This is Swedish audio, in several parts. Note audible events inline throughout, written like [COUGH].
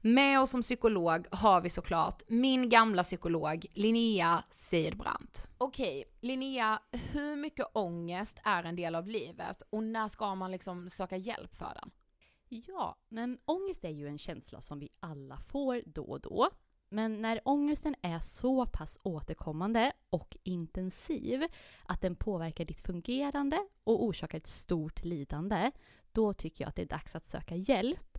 Med oss som psykolog har vi såklart min gamla psykolog Linnea Seidbrant. Okej, Linnea, hur mycket ångest är en del av livet och när ska man liksom söka hjälp för den? Ja, men ångest är ju en känsla som vi alla får då och då. Men när ångesten är så pass återkommande och intensiv att den påverkar ditt fungerande och orsakar ett stort lidande, då tycker jag att det är dags att söka hjälp.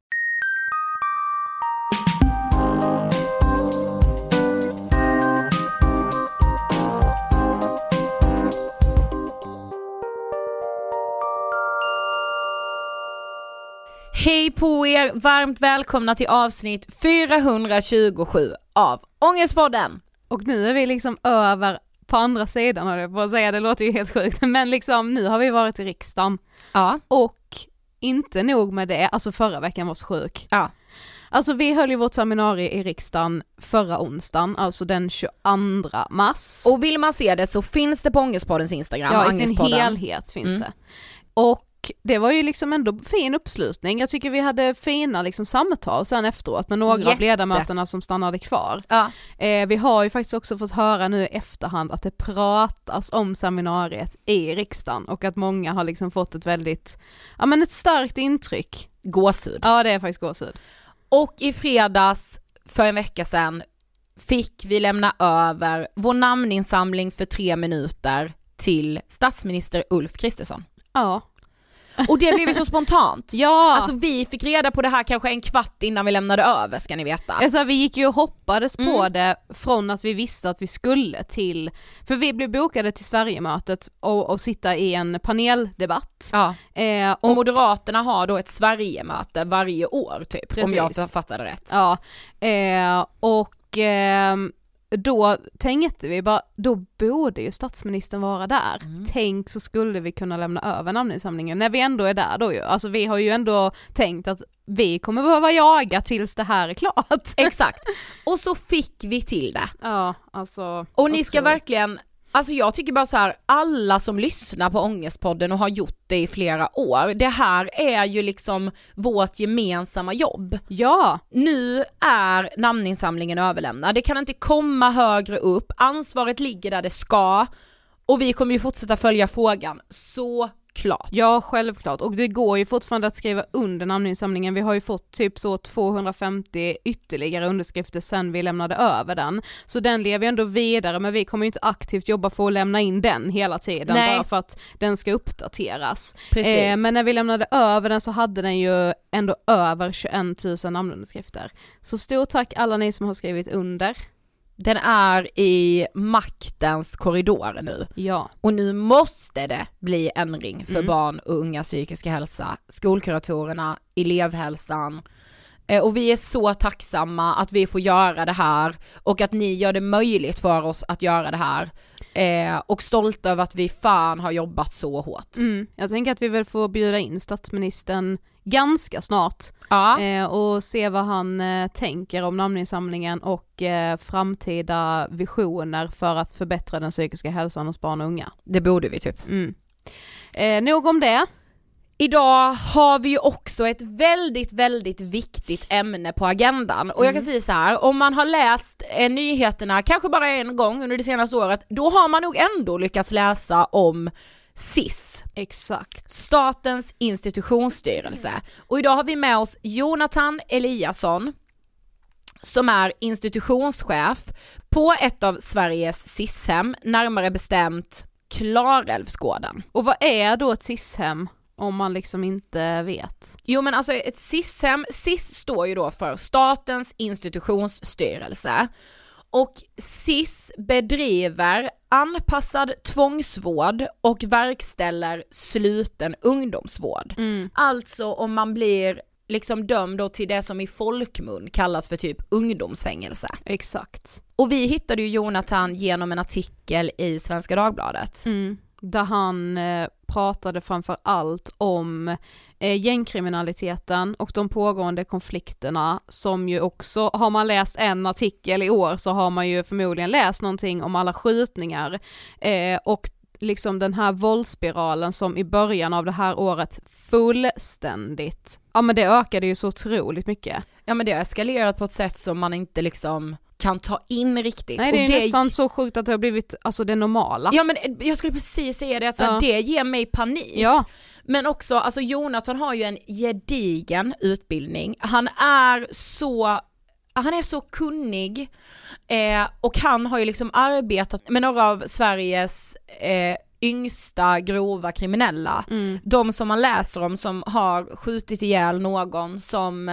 Hej på er! Varmt välkomna till avsnitt 427 av Ångestpodden! Och nu är vi liksom över på andra sidan har jag på att säga, det låter ju helt sjukt, men liksom nu har vi varit i riksdagen. Ja. Och inte nog med det, alltså förra veckan var så sjuk. Ja. Alltså vi höll ju vårt seminarium i riksdagen förra onsdagen, alltså den 22 mars. Och vill man se det så finns det på Ångestpoddens Instagram, Ja i sin helhet finns mm. det. Och det var ju liksom ändå fin uppslutning, jag tycker vi hade fina liksom samtal sen efteråt med några Jätte. av ledamöterna som stannade kvar. Ja. Eh, vi har ju faktiskt också fått höra nu i efterhand att det pratas om seminariet i riksdagen och att många har liksom fått ett väldigt, ja men ett starkt intryck. Gåshud. Ja det är faktiskt gåshud. Och i fredags för en vecka sedan fick vi lämna över vår namninsamling för tre minuter till statsminister Ulf Kristersson. Ja, och det blev ju så spontant. [LAUGHS] Ja! Alltså vi fick reda på det här kanske en kvart innan vi lämnade över ska ni veta. Alltså vi gick ju och hoppades mm. på det från att vi visste att vi skulle till, för vi blev bokade till Sverigemötet och, och sitta i en paneldebatt. Ja. Eh, och, och, Moderaterna har då ett Sverigemöte varje år typ, precis. om jag fattade rätt. Ja, eh, och eh, då tänkte vi bara, då borde ju statsministern vara där. Mm. Tänk så skulle vi kunna lämna över namninsamlingen när vi ändå är där då ju. Alltså vi har ju ändå tänkt att vi kommer behöva jaga tills det här är klart. Exakt. [LAUGHS] Och så fick vi till det. Ja, alltså. Och ni ska verkligen Alltså jag tycker bara så här, alla som lyssnar på Ångestpodden och har gjort det i flera år, det här är ju liksom vårt gemensamma jobb. Ja! Nu är namninsamlingen överlämnad, det kan inte komma högre upp, ansvaret ligger där det ska och vi kommer ju fortsätta följa frågan så Klart. Ja självklart och det går ju fortfarande att skriva under namninsamlingen, vi har ju fått typ så 250 ytterligare underskrifter sen vi lämnade över den. Så den lever ju ändå vidare men vi kommer ju inte aktivt jobba för att lämna in den hela tiden Nej. bara för att den ska uppdateras. Eh, men när vi lämnade över den så hade den ju ändå över 21 000 namnunderskrifter. Så stort tack alla ni som har skrivit under. Den är i maktens korridor nu. Ja. Och nu måste det bli ändring för Mm. barn och unga psykiska hälsa. Skolkuratorerna, elevhälsan. Eh, Och vi är så tacksamma att vi får göra det här och att ni gör det möjligt för oss att göra det här. Eh, och stolta över att vi fan har jobbat så hårt. Mm. Jag tänker att vi väl får bjuda in statsministern ganska snart Ja. eh, och se vad han eh, tänker om namninsamlingen och eh, framtida visioner för att förbättra den psykiska hälsan hos barn och unga. Det borde vi typ. Mm. Eh, nog om det. Idag har vi ju också ett väldigt, väldigt viktigt ämne på agendan och jag kan Mm. säga så här, om man har läst eh, nyheterna kanske bara en gång under det senaste året, då har man nog ändå lyckats läsa om SIS, Exakt. Statens institutionsstyrelse. Och idag har vi med oss Jonathan Eliasson som är institutionschef på ett av Sveriges SIS-hem, närmare bestämt Klarälvsgården. Och vad är då ett SIS-hem om man liksom inte vet? Jo men alltså ett SIS-hem, SIS står ju då för Statens institutionsstyrelse och SIS bedriver anpassad tvångsvård och verkställer sluten ungdomsvård. Mm. Alltså om man blir liksom dömd då till det som i folkmun kallas för typ ungdomsfängelse. Exakt. Och vi hittade ju Jonathan genom en artikel i Svenska Dagbladet. Mm. Där han eh, pratade framför allt om eh, gängkriminaliteten och de pågående konflikterna som ju också, har man läst en artikel i år så har man ju förmodligen läst någonting om alla skjutningar eh, och liksom den här våldsspiralen som i början av det här året fullständigt, ja men det ökade ju så otroligt mycket. Ja men det har eskalerat på ett sätt som man inte liksom kan ta in riktigt. Nej det är och nästan så sjukt att det har blivit, alltså det normala. Ja men eh, jag skulle precis säga det, att så här, Ja. det ger mig panik. Ja. Men också, alltså Jonathan har ju en gedigen utbildning, han är så han är så kunnig eh, och han har ju liksom arbetat med några av Sveriges eh, yngsta grova kriminella. Mm. De som man läser om som har skjutit ihjäl någon som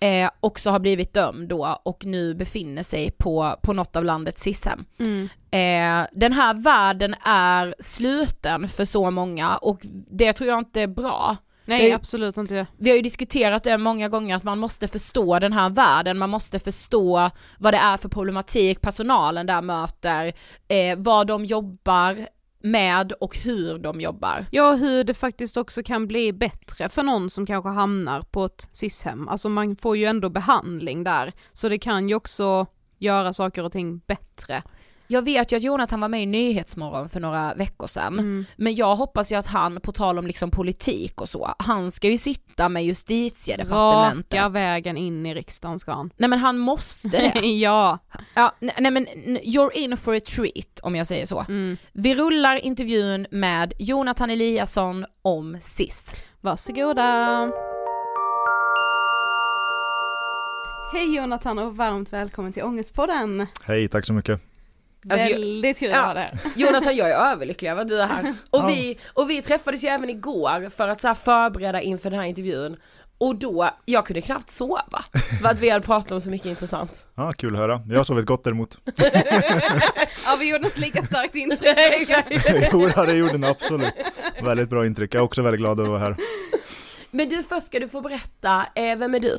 eh, också har blivit dömd då och nu befinner sig på, på något av landets SIS-hem. Mm. Eh, den här världen är sluten för så många och det tror jag inte är bra. Nej Det- absolut inte. Vi har ju diskuterat det många gånger att man måste förstå den här världen, man måste förstå vad det är för problematik personalen där möter, eh, vad de jobbar med och hur de jobbar. Ja, hur det faktiskt också kan bli bättre för någon som kanske hamnar på ett SIS-hem. Alltså man får ju ändå behandling där, så det kan ju också göra saker och ting bättre. Jag vet ju att Jonathan var med i Nyhetsmorgon för några veckor sedan, Mm. men jag hoppas ju att han, på tal om liksom politik och så, han ska ju sitta med justitiedepartementet. Raka vägen in i riksdagen ska han. Nej men han måste det. [LAUGHS] ja. Ja, nej, nej men you're in for a treat om jag säger så. Mm. Vi rullar intervjun med Jonathan Eliasson om SIS. Varsågoda. Hej Jonathan och varmt välkommen till Ångestpodden. Hej, tack så mycket. Alltså, jag- Väldigt kul ja. att ha det. Jonathan jag är överlycklig över att du är här. Och, Ja. vi, och vi träffades ju även igår för att så här förbereda inför den här intervjun. Och då, jag kunde knappt sova för att vi hade pratat om så mycket intressant. Ja, kul att höra. Jag har sovit gott däremot. [LAUGHS] Ja vi gjorde ett lika starkt intryck. [LAUGHS] jo, ja, det gjorde ni absolut. Väldigt bra intryck. Jag är också väldigt glad över att vara här. Men du först ska du få berätta, eh, vem är du?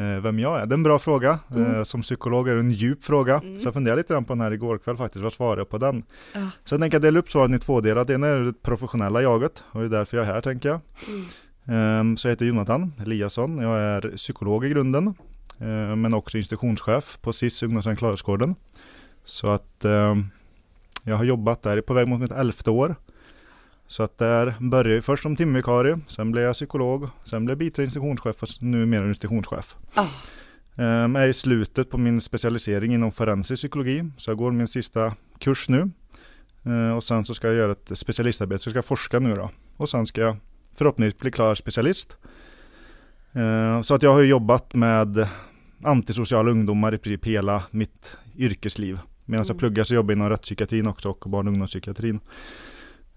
Eh, vem jag är? Det är en bra fråga. Eh, som psykolog är det en djup fråga. Så jag funderade lite grann på den här igår kväll faktiskt. Vad svarar jag på den? Ja. Så jag tänker dela upp svaret i två delar. Det ena är det professionella jaget och det är därför jag är här tänker jag. Ehm, Så jag heter Jonathan Eliasson. Jag är psykolog i grunden. eh, Men också institutionschef på SIS ungdomshem Klarälvsgården. Så att ehm, jag har jobbat där på väg mot mitt elfte år. Så att där började jag först som timvikarie, sen blev jag psykolog, sen blev jag biträdande institutionschef och nu mer institutionschef. Ah. Ehm, Jag är i slutet på min specialisering inom forensisk psykologi, så jag går min sista kurs nu. Ehm, Och sen så ska jag göra ett specialistarbete, så jag ska forska nu då. Och sen ska jag förhoppningsvis bli klar specialist. Ehm, Så att jag har jobbat med antisociala ungdomar i princip hela mitt yrkesliv. Medan jag Mm. pluggar så jobbar jag inom rättspsykiatrin också och barn och ungdomspsykiatrin.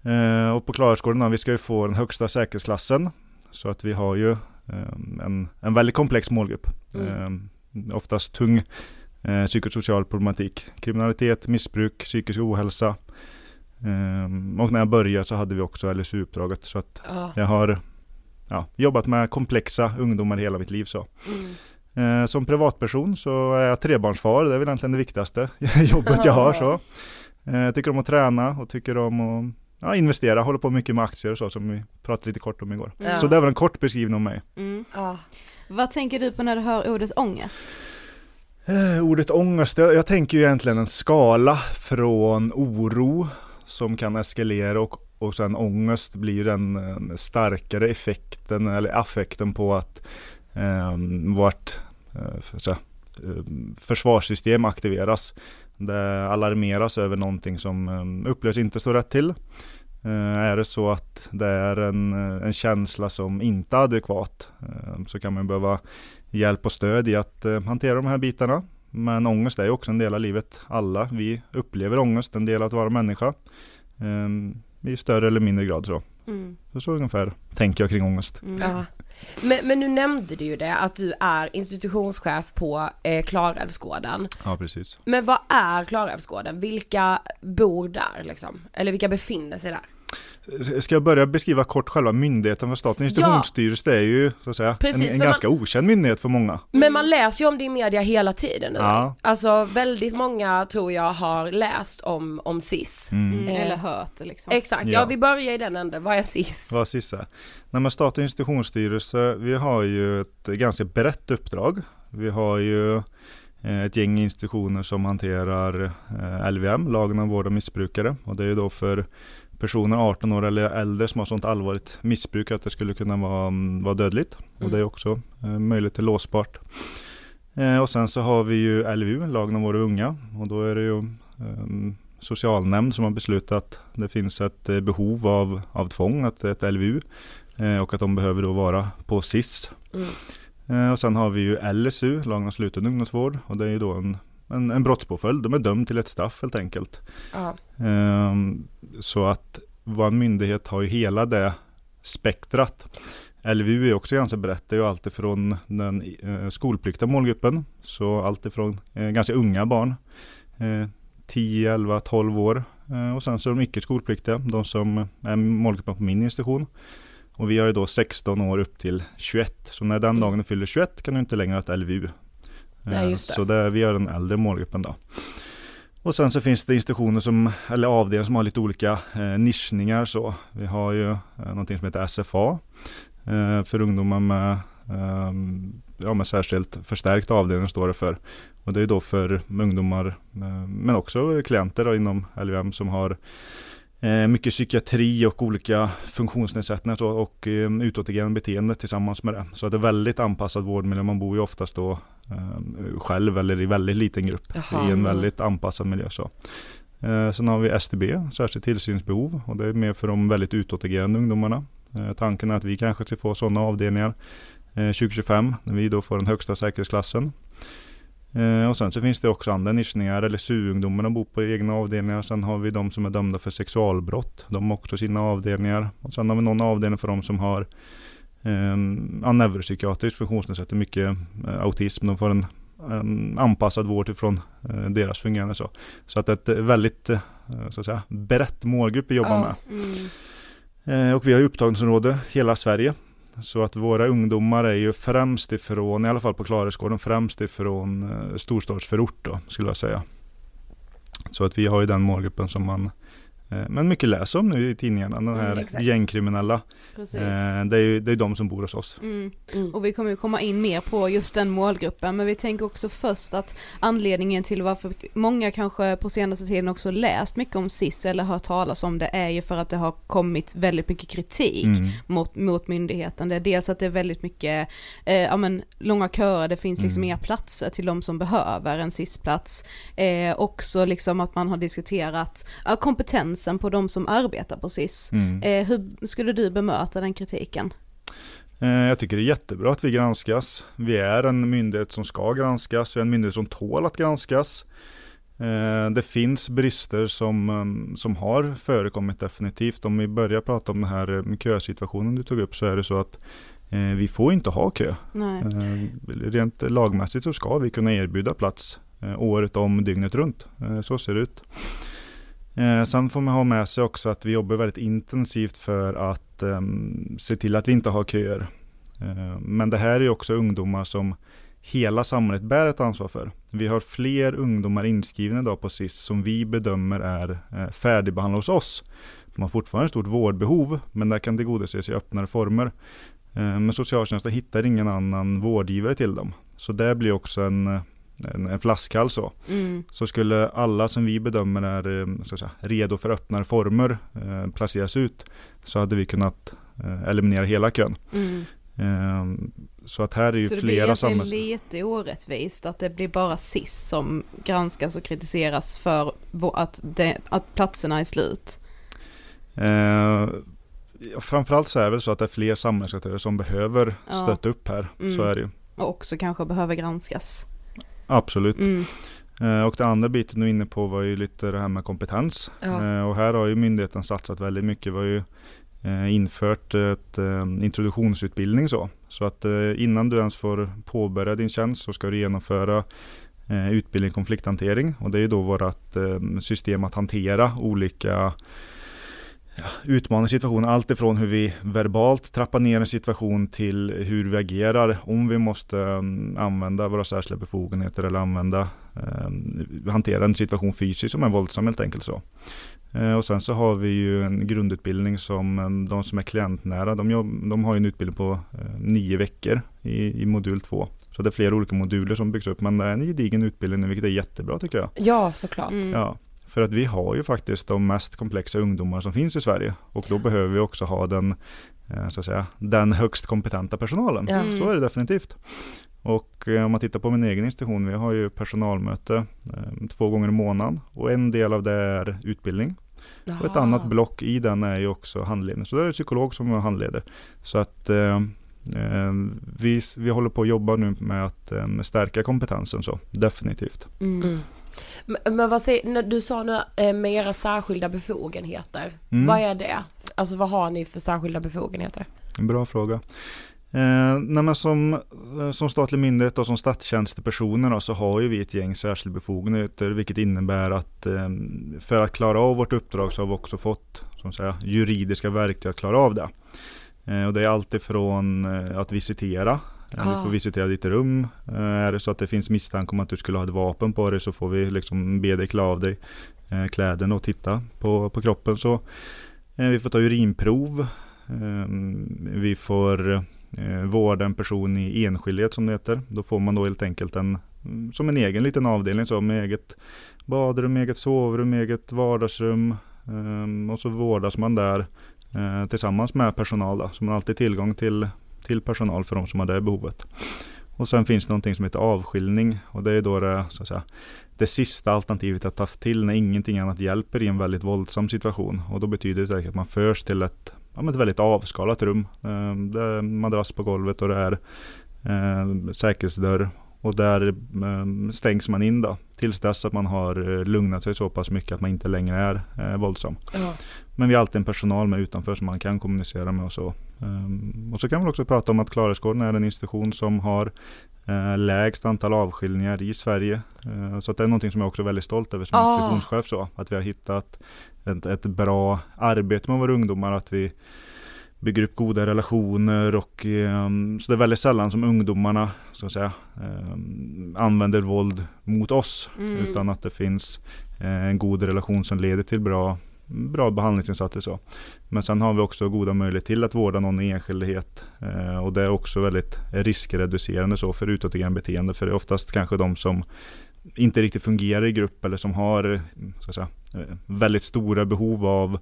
Eh, och på Klarälvsgården, då, vi ska ju få den högsta säkerhetsklassen. Så att vi har ju eh, en, en väldigt komplex målgrupp. Mm. Eh, oftast tung eh, psykosocial problematik. Kriminalitet, missbruk, psykisk ohälsa. Eh, och när jag började så hade vi också LSU-uppdraget. Så att Ja. jag har ja, jobbat med komplexa ungdomar hela mitt liv. Så. Mm. Eh, som privatperson så är jag trebarnsfar. Det är väl egentligen det viktigaste [LAUGHS] jobbet jag har. Så. Eh, tycker om att träna och tycker om att ja, investera. Håller på mycket med aktier och så som vi pratade lite kort om igår. Ja. Så det var en kort beskrivning om mig. Mm. Ja. Vad tänker du på när du hör ordet ångest? Eh, ordet ångest, jag, jag tänker ju egentligen en skala från oro som kan eskalera och, och sen ångest blir den starkare effekten eller affekten på att eh, vårt eh, för, så, eh, försvarssystem aktiveras. Det alarmeras över någonting som eh, upplevs inte så rätt till. Eh, är det så att det är en, eh, en känsla som inte är adekvat så kan man behöva hjälp och stöd i att hantera de här bitarna. Men ångest är ju också en del av livet. Alla vi upplever ångest, en del av att vara människa. I större eller mindre grad så. Mm. Så, så ungefär tänker jag kring ångest. Mm. Ja. Men, men nu nämnde du ju det att du är institutionschef på eh, Klarälvsgården. Ja, precis. Men vad är Klarälvsgården? Vilka bor där liksom? Eller vilka befinner sig där? Ska jag börja beskriva kort själva myndigheten för Statens institutionsstyrelse? Det är ju så att säga Precis, en, en för man- ganska okänd myndighet för många. Men man läser ju om det i media hela tiden nu. Ja. Alltså väldigt många tror jag har läst om, om SIS. Mm. Mm. Eh. Eller hört liksom. Exakt, ja. Ja. vi börjar i den änden. Vad är SIS? Vad sista? Nej men Statens institutionsstyrelse, vi har ju ett ganska brett uppdrag. Vi har ju eh, ett gäng institutioner som hanterar eh, LVM, lagen om vård av missbrukare. Och det är ju då för personer 18 år eller äldre som har sånt allvarligt missbruk att det skulle kunna vara, mm, vara dödligt. Och det är också eh, möjligt till låsbart. Eh, och sen så har vi ju LVU, lagen om våra unga. Och då är det ju eh, socialnämnd som har beslutat att det finns ett eh, behov av, av tvång, att ett LVU. Eh, och att de behöver då vara på SIS. Mm. Eh, och sen har vi ju LSU, lagen om sluten ungdomsvård. Och det är ju då en, en, en brottspåföljd. De är dömd till ett straff helt enkelt. Ehm, så att vår myndighet har ju hela det spektrat. LVU är också ganska brett. Det är ju alltifrån den eh, skolpliktiga målgruppen. Så alltifrån eh, ganska unga barn. Eh, 10, 11, 12 år. Eh, och sen så de icke skolpliktiga. De som är målgruppen på min institution. Och vi har ju då 16 år upp till 21. Så när den dagen du fyller 21 kan du inte längre ha ett LVU. Nej, just det. Så det, vi har den äldre målgruppen då. Och sen så finns det institutioner som, eller avdelningar som har lite olika eh, nischningar så. Vi har ju eh, någonting som heter SFA eh, för ungdomar med, eh, ja, med särskilt förstärkt avdelning står det för. Och det är då för ungdomar eh, men också klienter inom LVM som har mycket psykiatri och olika funktionsnedsättningar så, och eh, utåtagerande beteende tillsammans med det. Så det är väldigt anpassad vårdmiljö. Man bor ju oftast då eh, själv eller i väldigt liten grupp Jaha. i en väldigt anpassad miljö. Så. Eh, sen har vi STB, särskilt tillsynsbehov och det är mer för de väldigt utåtagerande ungdomarna. Eh, tanken är att vi kanske ska få sådana avdelningar eh, 2025 när vi då får den högsta säkerhetsklassen. Eh, och sen så finns det också andra nischningar, eller SU-ungdomarna bor på egna avdelningar. Sen har vi de som är dömda för sexualbrott. De har också sina avdelningar. Och sen har vi någon avdelning för de som har eh, neuropsykiatrisk funktionsnedsättning, mycket eh, autism. De får en, en anpassad vård utifrån eh, deras fungerande. Så, så att ett väldigt eh, så att säga, brett målgrupp vi jobbar Ja. med. Mm. Eh, och vi har upptagningsområde hela Sverige. Så att våra ungdomar är ju främst ifrån, i alla fall på Klarälvsgården, främst ifrån eh, storstadsförort då, skulle jag säga. Så att vi har ju den målgruppen som man, eh, men mycket läser om nu i tidningarna, de här Mm, gängkriminella. Precis. Eh, det är ju det är de som bor hos oss. Mm. Mm. Och vi kommer ju komma in mer på just den målgruppen men vi tänker också först att anledningen till varför många kanske på senaste tiden också läst mycket om SIS eller hört talas om det är ju för att det har kommit väldigt mycket kritik Mm. mot, mot myndigheten. Det är dels att det är väldigt mycket, eh, ja men långa köer, det finns liksom Mm. inga platser till de som behöver en SIS-plats. Eh, också liksom att man har diskuterat ja, kompetensen på de som arbetar på SIS. Mm. Eh, hur skulle du bemöta den kritiken? Eh, Jag tycker det är jättebra att vi granskas. Vi är en myndighet som ska granskas, vi är en myndighet som tål att granskas. Eh, Det finns brister som, eh, som har förekommit definitivt. Om vi börjar prata om den här kösituationen du tog upp så är det så att vi får inte ha kö. Nej. Rent lagmässigt så ska vi kunna erbjuda plats året om, dygnet runt. Så ser det ut. Eh, sen får man ha med sig också att vi jobbar väldigt intensivt för att eh, se till att vi inte har köer. Eh, men det här är också ungdomar som hela samhället bär ett ansvar för. Vi har fler ungdomar inskrivna idag på SIS som vi bedömer är eh, färdigbehandlade hos oss. De har fortfarande ett stort vårdbehov, men det kan tillgodoses i öppnare former. Eh, men socialtjänsten hittar ingen annan vårdgivare till dem. Så det blir också en, eh, en, en flaskhals. Så. Mm. så skulle alla som vi bedömer är eh, så att säga, redo för öppnare former eh, placeras ut så hade vi kunnat eh, eliminera hela kön. Mm. Eh, så att här är ju Så det blir flera egentligen samhälls... lite orättvist att det blir bara SIS som granskas och kritiseras för att, det, att platserna är slut. Eh, framförallt så är det väl så att det är fler samhällsaktörer som behöver Ja. stötta upp här. Så Mm. är det ju. Och också kanske behöver granskas. Absolut. Mm. Eh, och det andra biten du är inne på var ju lite det här med kompetens. Ja. Eh, och här har ju myndigheten satsat väldigt mycket. Vi har ju eh, infört ett introduktionsutbildning så. Så att innan du ens får påbörja din tjänst så ska du genomföra utbildning konflikthantering. Och det är ju då vårt system att hantera olika ja, utmanande situationer. Allt ifrån hur vi verbalt trappar ner en situation till hur vi agerar. Om vi måste um, använda våra särskilda befogenheter eller använda um, hantera en situation fysiskt som är våldsam helt enkelt så. Eh, och sen så har vi ju en grundutbildning som um, de som är klientnära, de, jobb, de har ju en utbildning på nio veckor i, i modul två. Så det är flera olika moduler som byggs upp men det är en gedigen utbildning vilket är jättebra tycker jag. Ja, såklart. Mm. Ja, för att vi har ju faktiskt de mest komplexa ungdomar som finns i Sverige och då behöver vi också ha den, eh, så att säga, den högst kompetenta personalen. Mm. Så är det definitivt. Och eh, om man tittar på min egen institution, vi har ju personalmöte eh, två gånger i månaden och en del av det är utbildning. Och ett Jaha. annat block i den är ju också handledning. Så det är en psykolog som handleder. Så att vi, vi håller på att jobba nu med att eh, stärka kompetensen så definitivt. Mm. Men, vad säger, när du sa nu eh, med era särskilda befogenheter, Mm. vad är det? Alltså vad har ni för särskilda befogenheter? En bra fråga. Eh, nej som, eh, som statlig myndighet och som statstjänstepersoner då, så har ju vi ett gäng särskilda befogenheter vilket innebär att eh, för att klara av vårt uppdrag så har vi också fått som säga, juridiska verktyg att klara av det. Eh, och det är alltifrån eh, att visitera. Ah. Vi får visitera ditt rum. Eh, är det så att det finns misstanke om att du skulle ha ett vapen på dig så får vi liksom be dig klä av dig eh, kläderna och titta på, på kroppen. Så, eh, vi får ta urinprov. Eh, vi får vårda en person i enskildhet som det heter. Då får man då helt enkelt en, som en egen liten avdelning så med eget badrum, eget sovrum, eget vardagsrum. Eh, och så vårdas man där tillsammans med personal. Då. Så man har alltid tillgång till, till personal för de som har det behovet. Och sen finns det någonting som heter avskiljning och det är då det, så att säga, det sista alternativet att ta till när ingenting annat hjälper i en väldigt våldsam situation. Och då betyder det att man förs till ett, ja, ett väldigt avskalat rum. Eh, Det är madrass på golvet och det är eh, säkerhetsdörr. Och där eh, stängs man in då. Tills dess att man har eh, lugnat sig så pass mycket att man inte längre är eh, våldsam. Ja. Men vi har alltid en personal med utanför som man kan kommunicera med och så. Ehm, och så kan vi också prata om att Klarälvsgården är en institution som har eh, lägst antal avskiljningar i Sverige. Eh, så det är någonting som jag också är väldigt stolt över som Ah. institutionschef. Så, att vi har hittat ett, ett bra arbete med våra ungdomar. Att vi bygger upp goda relationer och ehm, så det är väldigt sällan som ungdomarna så att säga, ehm, använder våld mot oss. Mm. Utan att det finns eh, en god relation som leder till bra, bra behandlingsinsatser. Så. Men sen har vi också goda möjligheter till att vårda någon i enskildhet. Eh, och det är också väldigt riskreducerande så för utåtagerande beteende. För det är oftast kanske de som inte riktigt fungerar i grupp eller som har säga, eh, väldigt stora behov av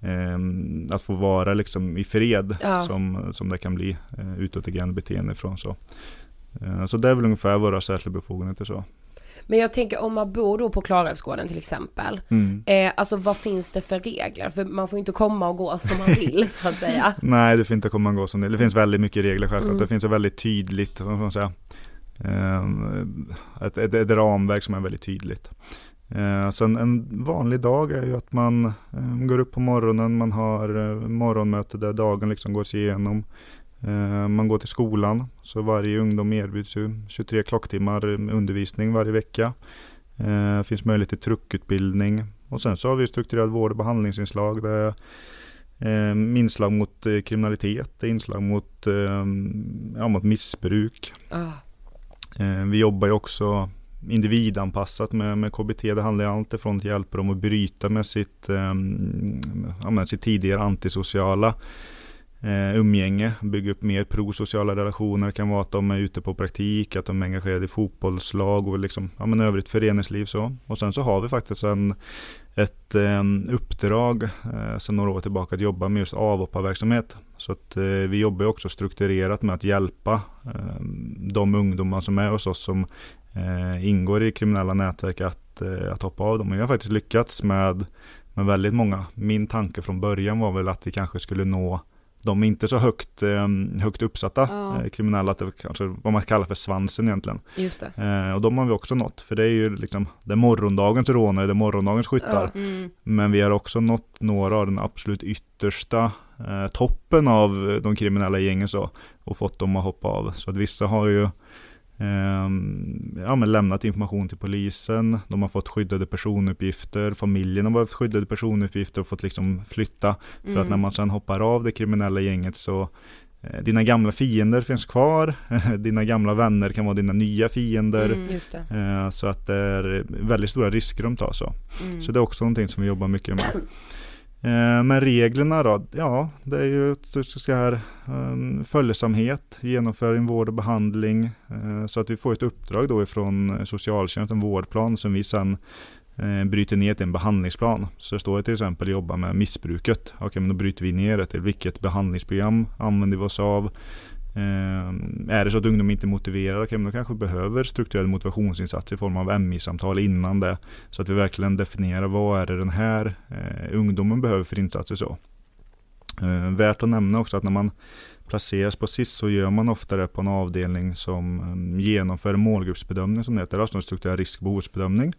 eh, att få vara liksom i fred Ja. som, som det kan bli eh, utåtagerande beteende ifrån. Så. Eh, så det är väl ungefär våra särskilda befogenheter. Så. Men jag tänker om man bor då på Klarälvsgården till exempel. Mm. Eh, alltså vad finns det för regler? För man får inte komma och gå som man vill så att säga. [LAUGHS] Nej, det får inte komma och gå som det. Det finns väldigt mycket regler självklart. Mm. Det finns ett väldigt tydligt, vad man säga, ehm, ett, ett, ett ramverk som är väldigt tydligt. Eh, Så en, en vanlig dag är ju att man eh, går upp på morgonen, man har eh, morgonmöte där dagen liksom går sig igenom. Eh, man går till skolan, så varje ungdom erbjuds ju 23 klocktimmar undervisning varje vecka. Det eh, finns möjlighet till truckutbildning och sen så har vi strukturerad vård och behandlingsinslag. Där eh, inslag mot kriminalitet, inslag mot, ja, mot missbruk. Ah. Vi jobbar ju också individanpassat med, med KBT. Det handlar ju allt ifrån att hjälpa dem att bryta med sitt, ja, med sitt tidigare antisociala eh, umgänge, bygga upp mer prosociala relationer. Det kan vara att de är ute på praktik, att de är engagerade i fotbollslag och liksom, ja, men övrigt föreningsliv. Så. Och sen så har vi faktiskt en, ett eh, uppdrag eh, sedan några år tillbaka att jobba med just avhopparverksamhet. Så att eh, vi jobbar också strukturerat med att hjälpa eh, de ungdomar som är hos oss som eh, ingår i kriminella nätverk att, eh, att hoppa av dem. Och vi har faktiskt lyckats med, med väldigt många. Min tanke från början var väl att vi kanske skulle nå de är inte så högt, ehm, högt uppsatta ja. Eh, kriminella, att det kanske vad man kallar för svansen egentligen. Just det. Eh, och de har vi också nått, för det är ju liksom det är morgondagens rånare, det är morgondagens skyttar. Ja. Mm. Men vi har också nått några av den absolut yttersta eh, toppen av de kriminella gängen så, och fått dem att hoppa av. Så att vissa har ju ja, men lämnat information till polisen, de har fått skyddade personuppgifter, familjen har fått skyddade personuppgifter och fått liksom flytta. För mm. att när man sen hoppar av det kriminella gänget så eh, dina gamla fiender finns kvar, [LAUGHS] dina gamla vänner kan vara dina nya fiender. Mm, eh, så att det är väldigt stora risker de tar så. Mm. Så det är också någonting som vi jobbar mycket med. Eh, men reglerna då? Ja, det är ju så här, ehm, följsamhet, genomföring, vård och behandling. Eh, så att vi får ett uppdrag då ifrån socialtjänsten, vårdplan, som vi sen eh, bryter ner till en behandlingsplan. Så det står till exempel jobba med missbruket. Okej, men då bryter vi ner det till vilket behandlingsprogram använder vi oss av? Ehm, är det så att ungdomen inte är motiverad, okay, då kanske behöver strukturell motivationsinsats i form av MI-samtal innan det. Så att vi verkligen definierar vad är det den här eh, ungdomen behöver för insatser. Så. Ehm, värt att nämna också att när man placeras på SIS så gör man ofta det på en avdelning som mm, genomför målgruppsbedömning som det heter, alltså en strukturell riskbehovsbedömning.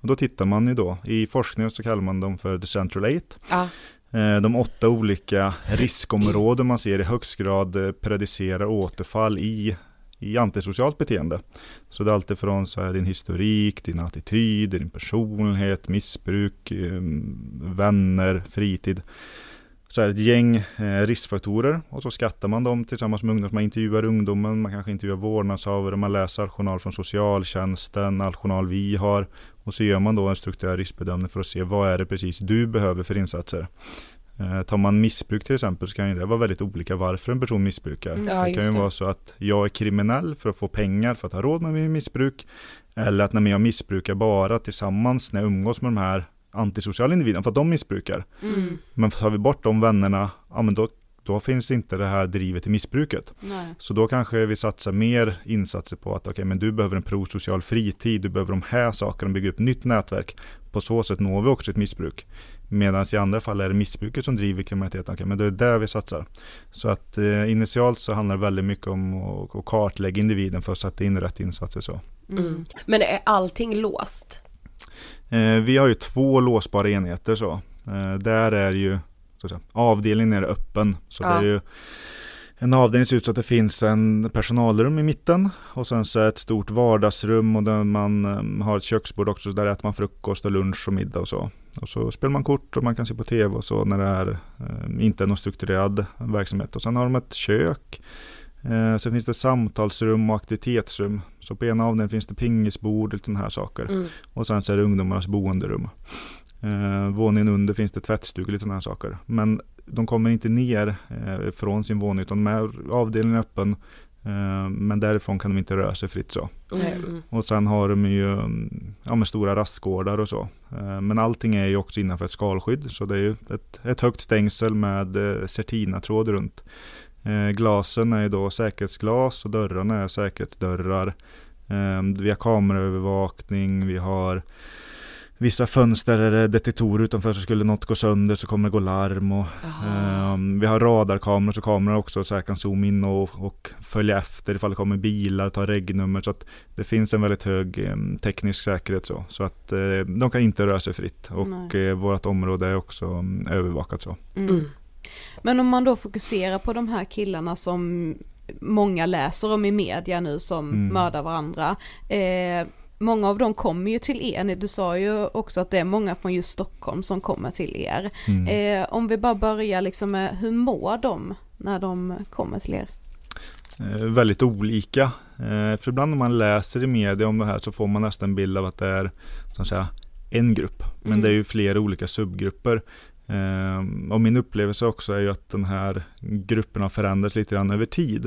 Och då tittar man ju då, i forskningen så kallar man dem för the central eight. Ja. Eh, de åtta olika riskområden man ser i högst grad eh, predicerar återfall i, i antisocialt beteende. Så det är alltifrån så här din historik, din attityd, din personlighet, missbruk, ehm, vänner, fritid. Så är det ett gäng eh, riskfaktorer och så skattar man dem tillsammans med ungdomar. Man intervjuar ungdomen, man kanske intervjuar vårdnadshavare, man läser all journal från socialtjänsten, all journal vi har och så gör man då en strukturell riskbedömning för att se vad är det precis du behöver för insatser. Eh, tar man missbruk till exempel så kan det vara väldigt olika varför en person missbrukar. Mm. Ja, det kan ju det. vara så att jag är kriminell för att få pengar för att ha råd med min missbruk. Eller att när jag missbrukar bara tillsammans när jag umgås med de här antisociala individerna för att de missbrukar. Mm. Men tar vi bort de vännerna, ja men då då finns inte det här drivet i missbruket. Nej. Så då kanske vi satsar mer insatser på att okay, men du behöver en prosocial fritid, du behöver de här sakerna, bygga upp nytt nätverk. På så sätt når vi också ett missbruk. Medan i andra fall är det missbruket som driver kriminaliteten. Okay, men det är där vi satsar. Så att eh, initialt så handlar det väldigt mycket om att, att kartlägga individen för att sätta in rätt insatser. Så. Mm. mm. Men är allting låst? Eh, vi har ju två låsbara enheter så. Eh, där är ju så avdelningen är öppen. Så ja. det är ju en avdelning ser ut så att det finns en personalrum i mitten och sen så ett stort vardagsrum och där man um, har ett köksbord också. Där äter man frukost och lunch och middag och så. Och så spelar man kort och man kan se på tv och så när det är um, inte är någon strukturerad verksamhet. Och sen har de ett kök. Uh, sen finns det samtalsrum och aktivitetsrum. Så på ena avdelningen finns det pingisbord och sådana här saker. Mm. Och sen så är det ungdomarnas boenderum. Eh, våningen under finns det tvättstugor och lite sådana saker. Men de kommer inte ner eh, från sin våning utan de är avdelningen öppen. Eh, men därifrån kan de inte röra sig fritt så. Mm. Och sen har de ju ja, med stora rastgårdar och så. Eh, men allting är ju också innanför ett skalskydd. Så det är ju ett, ett högt stängsel med eh, sertinatråd runt. Eh, glasen är ju då säkerhetsglas och dörrarna är säkerhetsdörrar. vi har kameraövervakning, vi har vissa fönster är det detektorer utanför så skulle något gå sönder så kommer det gå larm och um, vi har radarkameror så kameror också så här kan zooma in och, och följa efter ifall det kommer bilar, ta regnummer så att det finns en väldigt hög um, teknisk säkerhet så, så att uh, de kan inte röra sig fritt och uh, vårt område är också um, övervakat så. Mm. Men om man då fokuserar på de här killarna som många läser om i media nu som Mm. mördar varandra. Eh, många av dem kommer ju till er, du sa ju också att det är många från just Stockholm som kommer till er. Mm. Eh, om vi bara börjar liksom med, hur mår de när de kommer till er? Eh, väldigt olika. Eh, för ibland när man läser i media om det här så får man nästan en bild av att det är så att säga, en grupp. Men Mm. det är ju flera olika subgrupper. Eh, och min upplevelse också är ju att den här gruppen har förändrats lite grann över tid.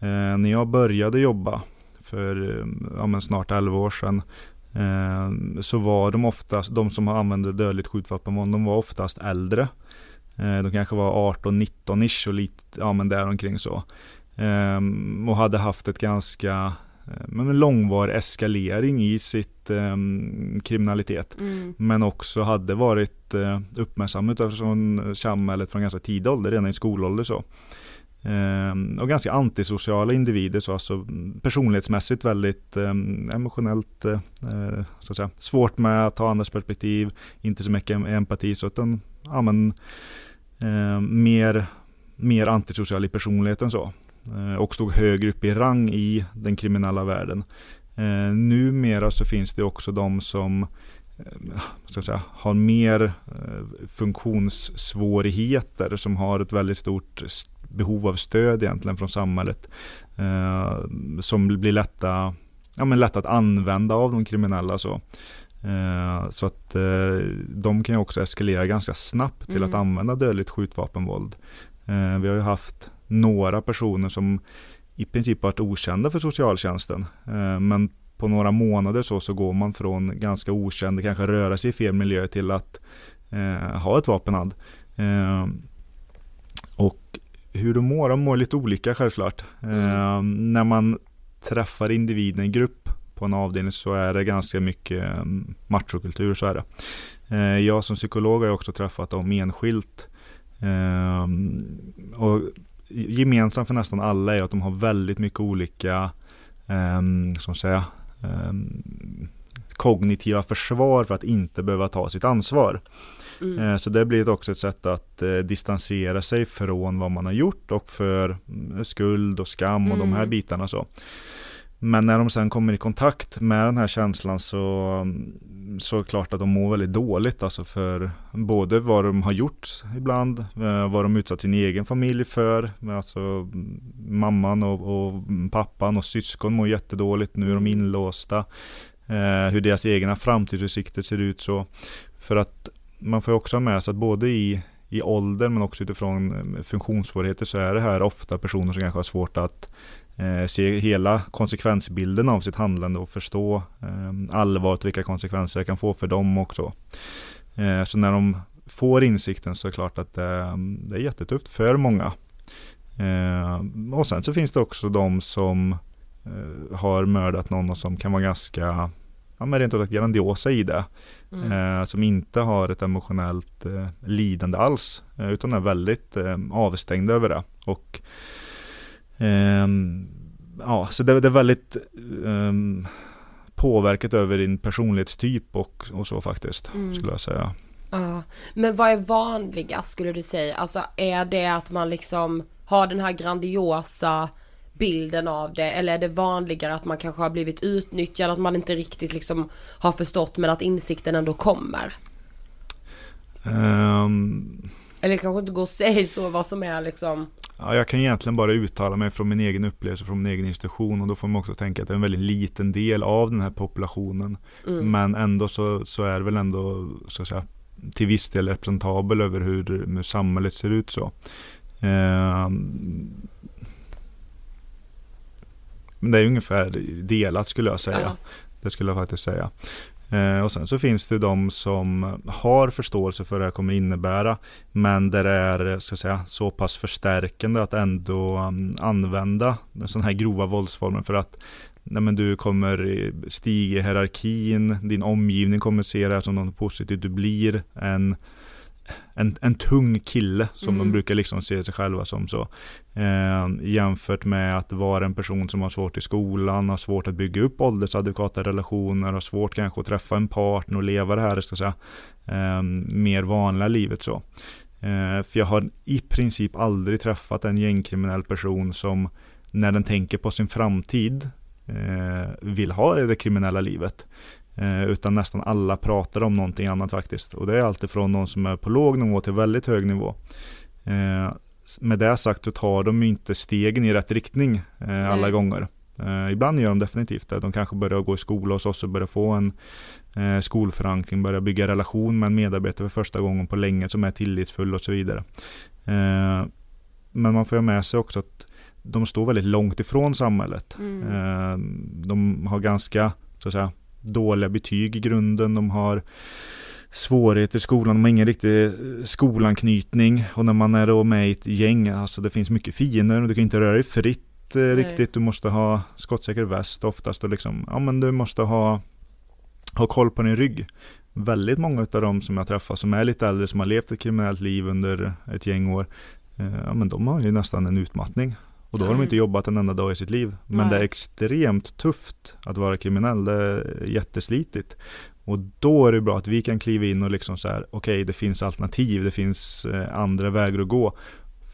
Eh, när jag började jobba för eh, ja, snart 11 år sedan eh, så var de oftast, de som använde dödligt skjutvapen, de var oftast äldre. Eh, de kanske var 18-19-ish och lite, ja men däromkring så. Och hade haft ett ganska men en långvarig eskalering i sitt kriminalitet. Mm. Men också hade varit uppmärksamma från samhället från ganska tidig ålder, redan i skolålder så. Ehm, och ganska antisociala individer, så alltså personlighetsmässigt väldigt ehm, emotionellt eh, eh, så att säga, svårt med att ta andras perspektiv, inte så mycket empati, så att ja, men, eh, mer, mer antisocial i personligheten så. Eh, och stod högre upp i rang i den kriminella världen. Eh, numera så finns det också de som eh, ska säga, har mer eh, funktionssvårigheter, som har ett väldigt stort behov av stöd egentligen från samhället. Eh, som blir lätta, ja, men lätta att använda av de kriminella. Så, eh, så att eh, de kan ju också eskalera ganska snabbt till Mm. att använda dödligt skjutvapenvåld. Eh, vi har ju haft några personer som i princip varit okända för socialtjänsten. Eh, men på några månader så, så går man från ganska okänd, kanske röra sig i fel miljö till att eh, ha ett vapenhand. Eh, och hur de mår, de mår lite olika självklart. Eh, när man träffar individen i grupp på en avdelning så är det ganska mycket eh, machokultur, så är det. Eh, jag som psykolog har också träffat dem enskilt. Eh, och gemensamt för nästan alla är att de har väldigt mycket olika som säga, ehm, kognitiva försvar för att inte behöva ta sitt ansvar. Mm. Eh, Så det blir också ett sätt att eh, distansera sig från vad man har gjort och för mm, skuld och skam och de här Mm. bitarna. så. Men när de sen kommer i kontakt med den här känslan så, så är det klart att de mår väldigt dåligt. Alltså för både vad de har gjort ibland, eh, vad de utsatt sin egen familj för. Alltså mm, mamman och, och pappan och syskon mår jättedåligt. Nu är de inlåsta. Eh, hur deras egna framtidsutsikter ser ut så. För att man får också ha med sig att både i, i ålder men också utifrån eh, funktionssvårigheter så är det här ofta personer som kanske har svårt att eh, se hela konsekvensbilden av sitt handlande och förstå eh, allvaret vilka konsekvenser det kan få för dem också. Eh, så när de får insikten så är det klart att det, mm, det är jättetufft för många. Eh, och sen så finns det också de som eh, har mördat någon och som kan vara ganska ja, men rent ut sagt grandiosa i det. Mm. Eh, som inte har ett emotionellt eh, lidande alls. Eh, utan är väldigt eh, avstängda över det. Och ehm, ja, så det, det är väldigt ehm, påverkat över din personlighetstyp och, och så faktiskt. Mm. Skulle jag säga. Ja, men vad är vanligast skulle du säga? Alltså är det att man liksom har den här grandiosa bilden av det eller är det vanligare att man kanske har blivit utnyttjad, att man inte riktigt liksom har förstått men att insikten ändå kommer? Ehm, Eller kanske inte går att säga så vad som är liksom Ja, jag kan egentligen bara uttala mig från min egen upplevelse, från min egen institution och då får man också tänka att det är en väldigt liten del av den här populationen. mm. Men ändå så, så är det väl ändå så att säga, till viss del representabel över hur, hur samhället ser ut så. Ehm, men det är ungefär delat skulle jag säga. Ja. Det skulle jag faktiskt säga. Eh, och sen så finns det de som har förståelse för vad det här kommer innebära. Men där det är så, att säga, så pass förstärkande att ändå um, använda sådana här grova våldsformer för att nej, men du kommer stiga i hierarkin, din omgivning kommer se det här som något positivt. Du blir en, en, en tung kille som Mm. de brukar liksom se sig själva som så. Eh, jämfört med att vara en person som har svårt i skolan, har svårt att bygga upp åldersadekvata relationer, har svårt kanske att träffa en partner och leva det här ska säga, eh, mer vanliga livet så. Eh, för jag har i princip aldrig träffat en gängkriminell person som när den tänker på sin framtid eh, vill ha det kriminella livet. Eh, utan nästan alla pratar om någonting annat faktiskt. Och det är alltifrån någon som är på låg nivå till väldigt hög nivå. Eh, med det sagt så tar de inte stegen i rätt riktning eh, alla gånger. Eh, ibland gör de definitivt det. De kanske börjar gå i skola hos oss och börjar få en eh, skolförankring, börjar bygga relation med en medarbetare för första gången på länge som är tillitsfull och så vidare. Eh, men man får med sig också att de står väldigt långt ifrån samhället. Mm. De har ganska så att säga, dåliga betyg i grunden. De har svårigheter i skolan, de har ingen riktig skolanknytning och när man är då med i ett gäng, alltså det finns mycket fiender och du kan inte röra dig fritt eh, riktigt. Du måste ha skottsäker väst oftast och liksom, ja men du måste ha, ha koll på din rygg. Väldigt många av de som jag träffar som är lite äldre, som har levt ett kriminellt liv under ett gäng år, eh, ja men de har ju nästan en utmattning. Och då har de inte jobbat en enda dag i sitt liv. Men Nej. det är extremt tufft att vara kriminell. Det är jätteslitigt. Och då är det bra att vi kan kliva in och liksom så här, okej det finns alternativ, det finns eh, andra vägar att gå.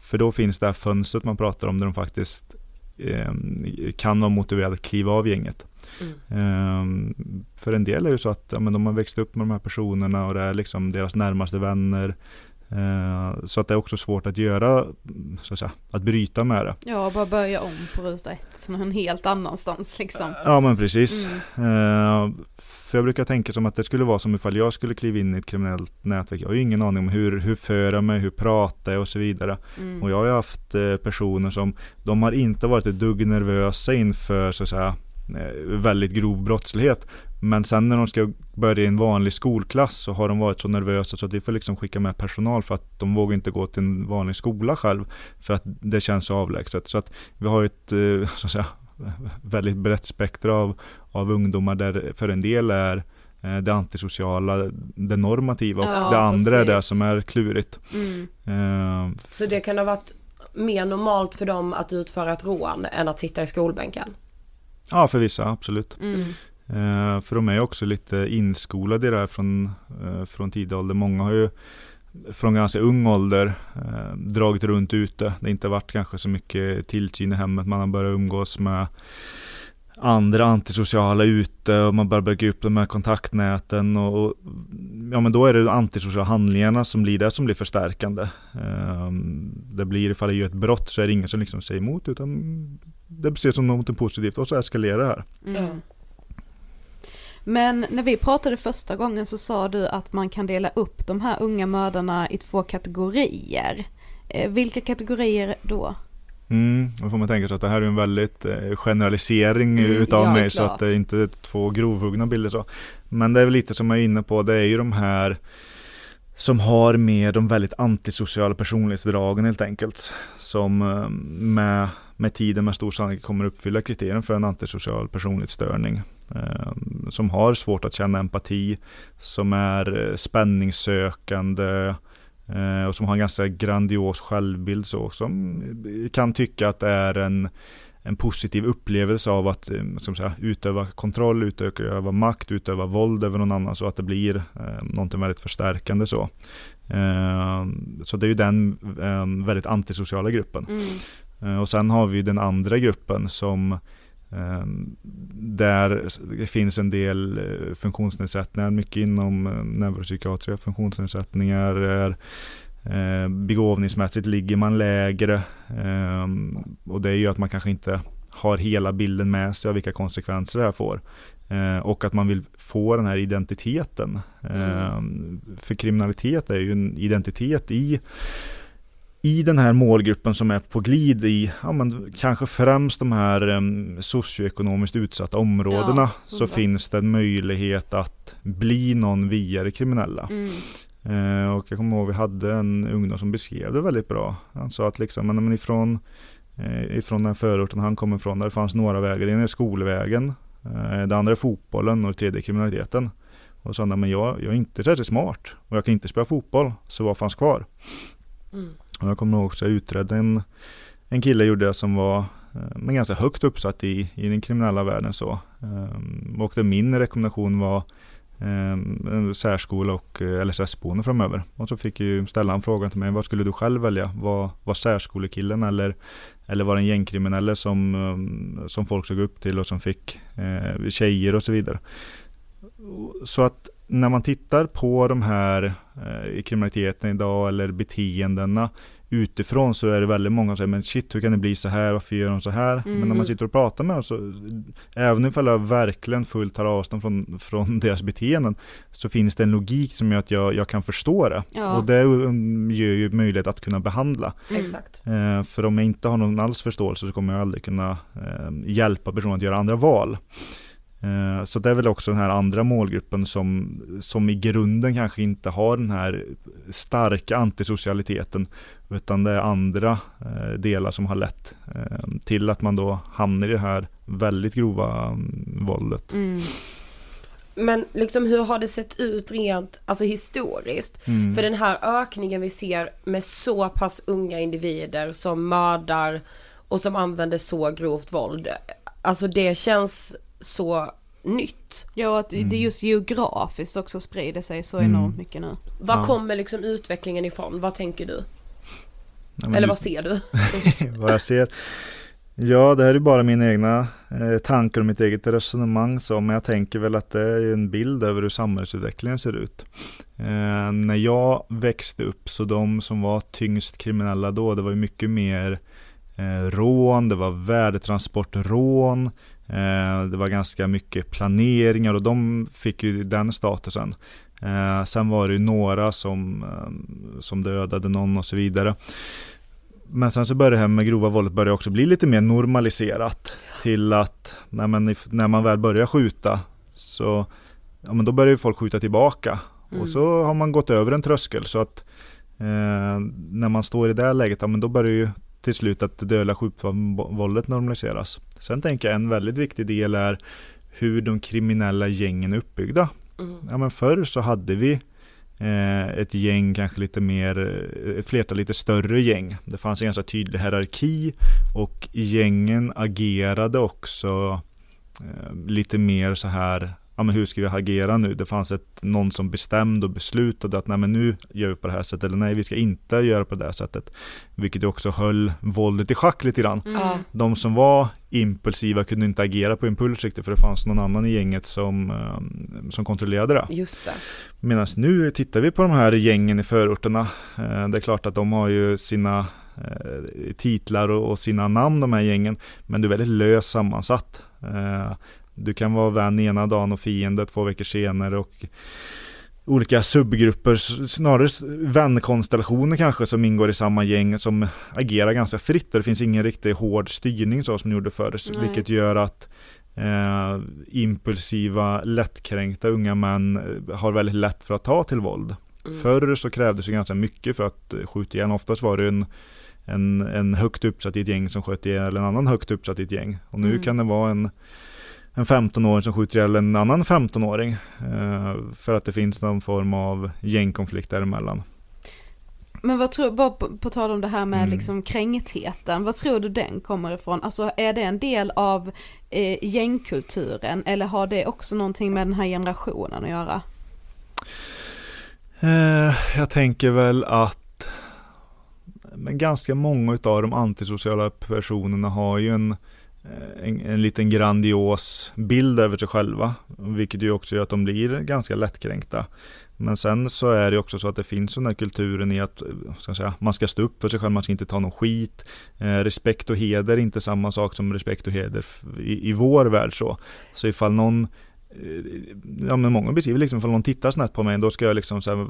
För då finns det här fönstret man pratar om där de faktiskt eh, kan vara motiverade att kliva av gänget. Eh, för en del är det ju så att ja, men de har växt upp med de här personerna och det är liksom deras närmaste vänner. Eh, så att det är också svårt att göra, så att säga, att bryta med det. Ja, bara börja om på ruta ett, någon helt annanstans liksom. Ja men precis. Mm. Eh, för jag brukar tänka som att det skulle vara som ifall jag skulle kliva in i ett kriminellt nätverk. Jag har ju ingen aning om hur, hur för jag mig, hur pratar jag och så vidare. Mm. Och jag har ju haft eh, personer som, de har inte varit ett dugg nervösa inför så att säga eh, väldigt grov brottslighet. Men sen när de ska börja i en vanlig skolklass så har de varit så nervösa så att vi får liksom skicka med personal för att de vågar inte gå till en vanlig skola själv. För att det känns så avlägset. Så att vi har ett eh, [LAUGHS] så att säga, väldigt brett spektra av, av ungdomar där för en del är eh, det antisociala, det normativa och Ja, det andra är det precis. som är klurigt. Mm. Eh, Så det kan ha varit mer normalt för dem att utföra ett rån än att sitta i skolbänken? Ja, för vissa, absolut. Mm. Eh, för de är också lite inskolade i det här från, eh, från tidig ålder. Många har ju från ganska ung ålder eh, dragit runt ute. Det har inte varit kanske så mycket tillsyn i hemmet. Man har börjat umgås med andra antisociala ute och man börjar bygga upp de här kontaktnäten och, och ja men då är det de antisociala handlingarna som blir det som blir förstärkande. Eh, det blir ifall jag gör ett brott så är det ingen som liksom säger emot utan det ses som något positivt och så eskalerar det här. Mm. Men när vi pratade första gången så sa du att man kan dela upp de här unga mördarna i två kategorier. Eh, vilka kategorier då? Mm, då får man tänka sig att det här är en väldigt eh, generalisering Mm, utav ja, mig så såklart. att det är inte är två grovhuggna bilder så. Men det är väl lite som jag är inne på, det är ju de här som har med de väldigt antisociala personlighetsdragen helt enkelt. Som eh, med, med tiden med stor sannolikhet kommer uppfylla kriterien för en antisocial personlighetsstörning. Eh, som har svårt att känna empati, som är eh, spänningssökande, Eh, och som har en ganska grandios självbild så, som kan tycka att det är en, en positiv upplevelse av att som säga, utöva kontroll, utöva makt, utöva våld över någon annan så att det blir eh, någonting väldigt förstärkande så. Eh, så det är ju den eh, väldigt antisociala gruppen. Mm. Eh, Och sen har vi den andra gruppen som där det finns en del eh, funktionsnedsättningar, mycket inom eh, neuropsykiatriska funktionsnedsättningar. Är, eh, begåvningsmässigt ligger man lägre eh, och det är ju att man kanske inte har hela bilden med sig av vilka konsekvenser det här får. Eh, och att man vill få den här identiteten. Eh, för kriminalitet är ju en identitet i i den här målgruppen som är på glid i, ja, men kanske främst de här um, socioekonomiskt utsatta områdena, Ja, så finns det en möjlighet att bli någon via det kriminella. Mm. Eh, och jag kommer ihåg vi hade en ungdom som beskrev det väldigt bra. Han sa att liksom, men, men ifrån, eh, ifrån den förorten han kommer ifrån, där det fanns några vägar. Den är skolvägen, eh, det andra är fotbollen och det tredje är kriminaliteten. Och sa men jag, jag är inte särskilt smart och jag kan inte spela fotboll, så vad fanns kvar? Mm. Och jag kommer ihåg också, jag utredde en, en kille gjorde jag som var eh, men ganska högt uppsatt i, i den kriminella världen så. Um, och det min rekommendation var eh, särskola och eh, LSS-boende framöver. Och så fick jag ju ställa en till mig, vad skulle du själv välja? Var, var särskolekillen eller, eller var det en gängkriminelle som, ehm, som folk såg upp till och som fick eh, tjejer och så vidare. Så att när man tittar på de här eh, kriminaliteten idag eller beteendena utifrån så är det väldigt många som säger men shit hur kan det bli så här, varför gör de så här? Mm. Men när man mm. sitter och pratar med dem så även ifall jag verkligen fullt tar avstånd från, från [LAUGHS] deras beteenden så finns det en logik som gör att jag, jag kan förstå det. Ja. Och det ger ju möjlighet att kunna behandla. Mm. Eh, för om jag inte har någon alls förståelse så kommer jag aldrig kunna eh, hjälpa personen att göra andra val. Eh, så det är väl också den här andra målgruppen som, som i grunden kanske inte har den här starka antisocialiteten utan det är andra eh, delar som har lett eh, till att man då hamnar i det här väldigt grova mm, våldet. Mm. Men liksom hur har det sett ut rent alltså historiskt? Mm. För den här ökningen vi ser med så pass unga individer som mördar och som använder så grovt våld. Alltså det känns så nytt. Ja, att mm. det just geografiskt också sprider sig så mm. enormt mycket nu. Var ja. kommer liksom utvecklingen ifrån? Vad tänker du? Nej, Eller vad ser du? [LAUGHS] vad jag ser? Ja, det här är bara mina egna eh, tankar och mitt eget resonemang. Så, men jag tänker väl att det är en bild över hur samhällsutvecklingen ser ut. Eh, när jag växte upp så de som var tyngst kriminella då, det var ju mycket mer eh, rån, det var värdetransportrån, Eh, det var ganska mycket planeringar och de fick ju den statusen. Eh, sen var det ju några som, eh, som dödade någon och så vidare. Men sen så började det här med grova våldet börja också bli lite mer normaliserat. Till att när man, när man väl börjar skjuta så ja, men då börjar folk skjuta tillbaka. Mm. Och så har man gått över en tröskel så att eh, när man står i det läget, ja, men då börjar ju till slut att det dödliga skjutvåldet normaliseras. Sen tänker jag en väldigt viktig del är hur de kriminella gängen är uppbyggda. Mm. Ja, men förr så hade vi eh, ett gäng, kanske lite mer, ett flertal lite större gäng. Det fanns en ganska tydlig hierarki och gängen agerade också eh, lite mer så här ja, men hur ska vi agera nu? Det fanns ett, någon som bestämde och beslutade att nej men nu gör vi på det här sättet eller nej vi ska inte göra på det här sättet. Vilket också höll våldet i schack lite grann. Mm. De som var impulsiva kunde inte agera på impuls riktigt för det fanns någon annan i gänget som, ehm, som kontrollerade det. Just det. Medan nu tittar vi på de här gängen i förorterna. Eh, det är klart att de har ju sina eh, titlar och sina namn de här gängen. Men det är väldigt löst sammansatt. Eh, du kan vara vän ena dagen och fiende två veckor senare och olika subgrupper, snarare vänkonstellationer kanske som ingår i samma gäng som agerar ganska fritt och det finns ingen riktigt hård styrning så som det gjorde förr, vilket gör att eh, impulsiva, lättkränkta unga män eh, har väldigt lätt för att ta till våld. Mm. Förr så krävdes det ganska mycket för att skjuta igen, oftast var det en en, en högt uppsatt i ett gäng som sköt ihjäl en annan högt uppsatt i ett gäng. Och nu mm. kan det vara en en 15-åring som skjuter ihjäl en annan 15-åring. Eh, för att det finns någon form av gängkonflikt däremellan. Men vad tror, bara på, på tal om det här med mm. liksom kränktheten, vad tror du den kommer ifrån? Alltså är det en del av eh, gängkulturen eller har det också någonting med den här generationen att göra? Eh, jag tänker väl att men ganska många av de antisociala personerna har ju en Eh, en, en liten grandios bild över sig själva, vilket ju också gör att de blir ganska lättkränkta. Men sen så är det också så att det finns den här kulturen i att eh, ska säga, man ska stå upp för sig själv, man ska inte ta någon skit. Eh, respekt och heder är inte samma sak som respekt och heder i, i vår värld så. Så ifall någon eh, Ja men många beskriver liksom ifall någon tittar snett på mig då ska jag liksom så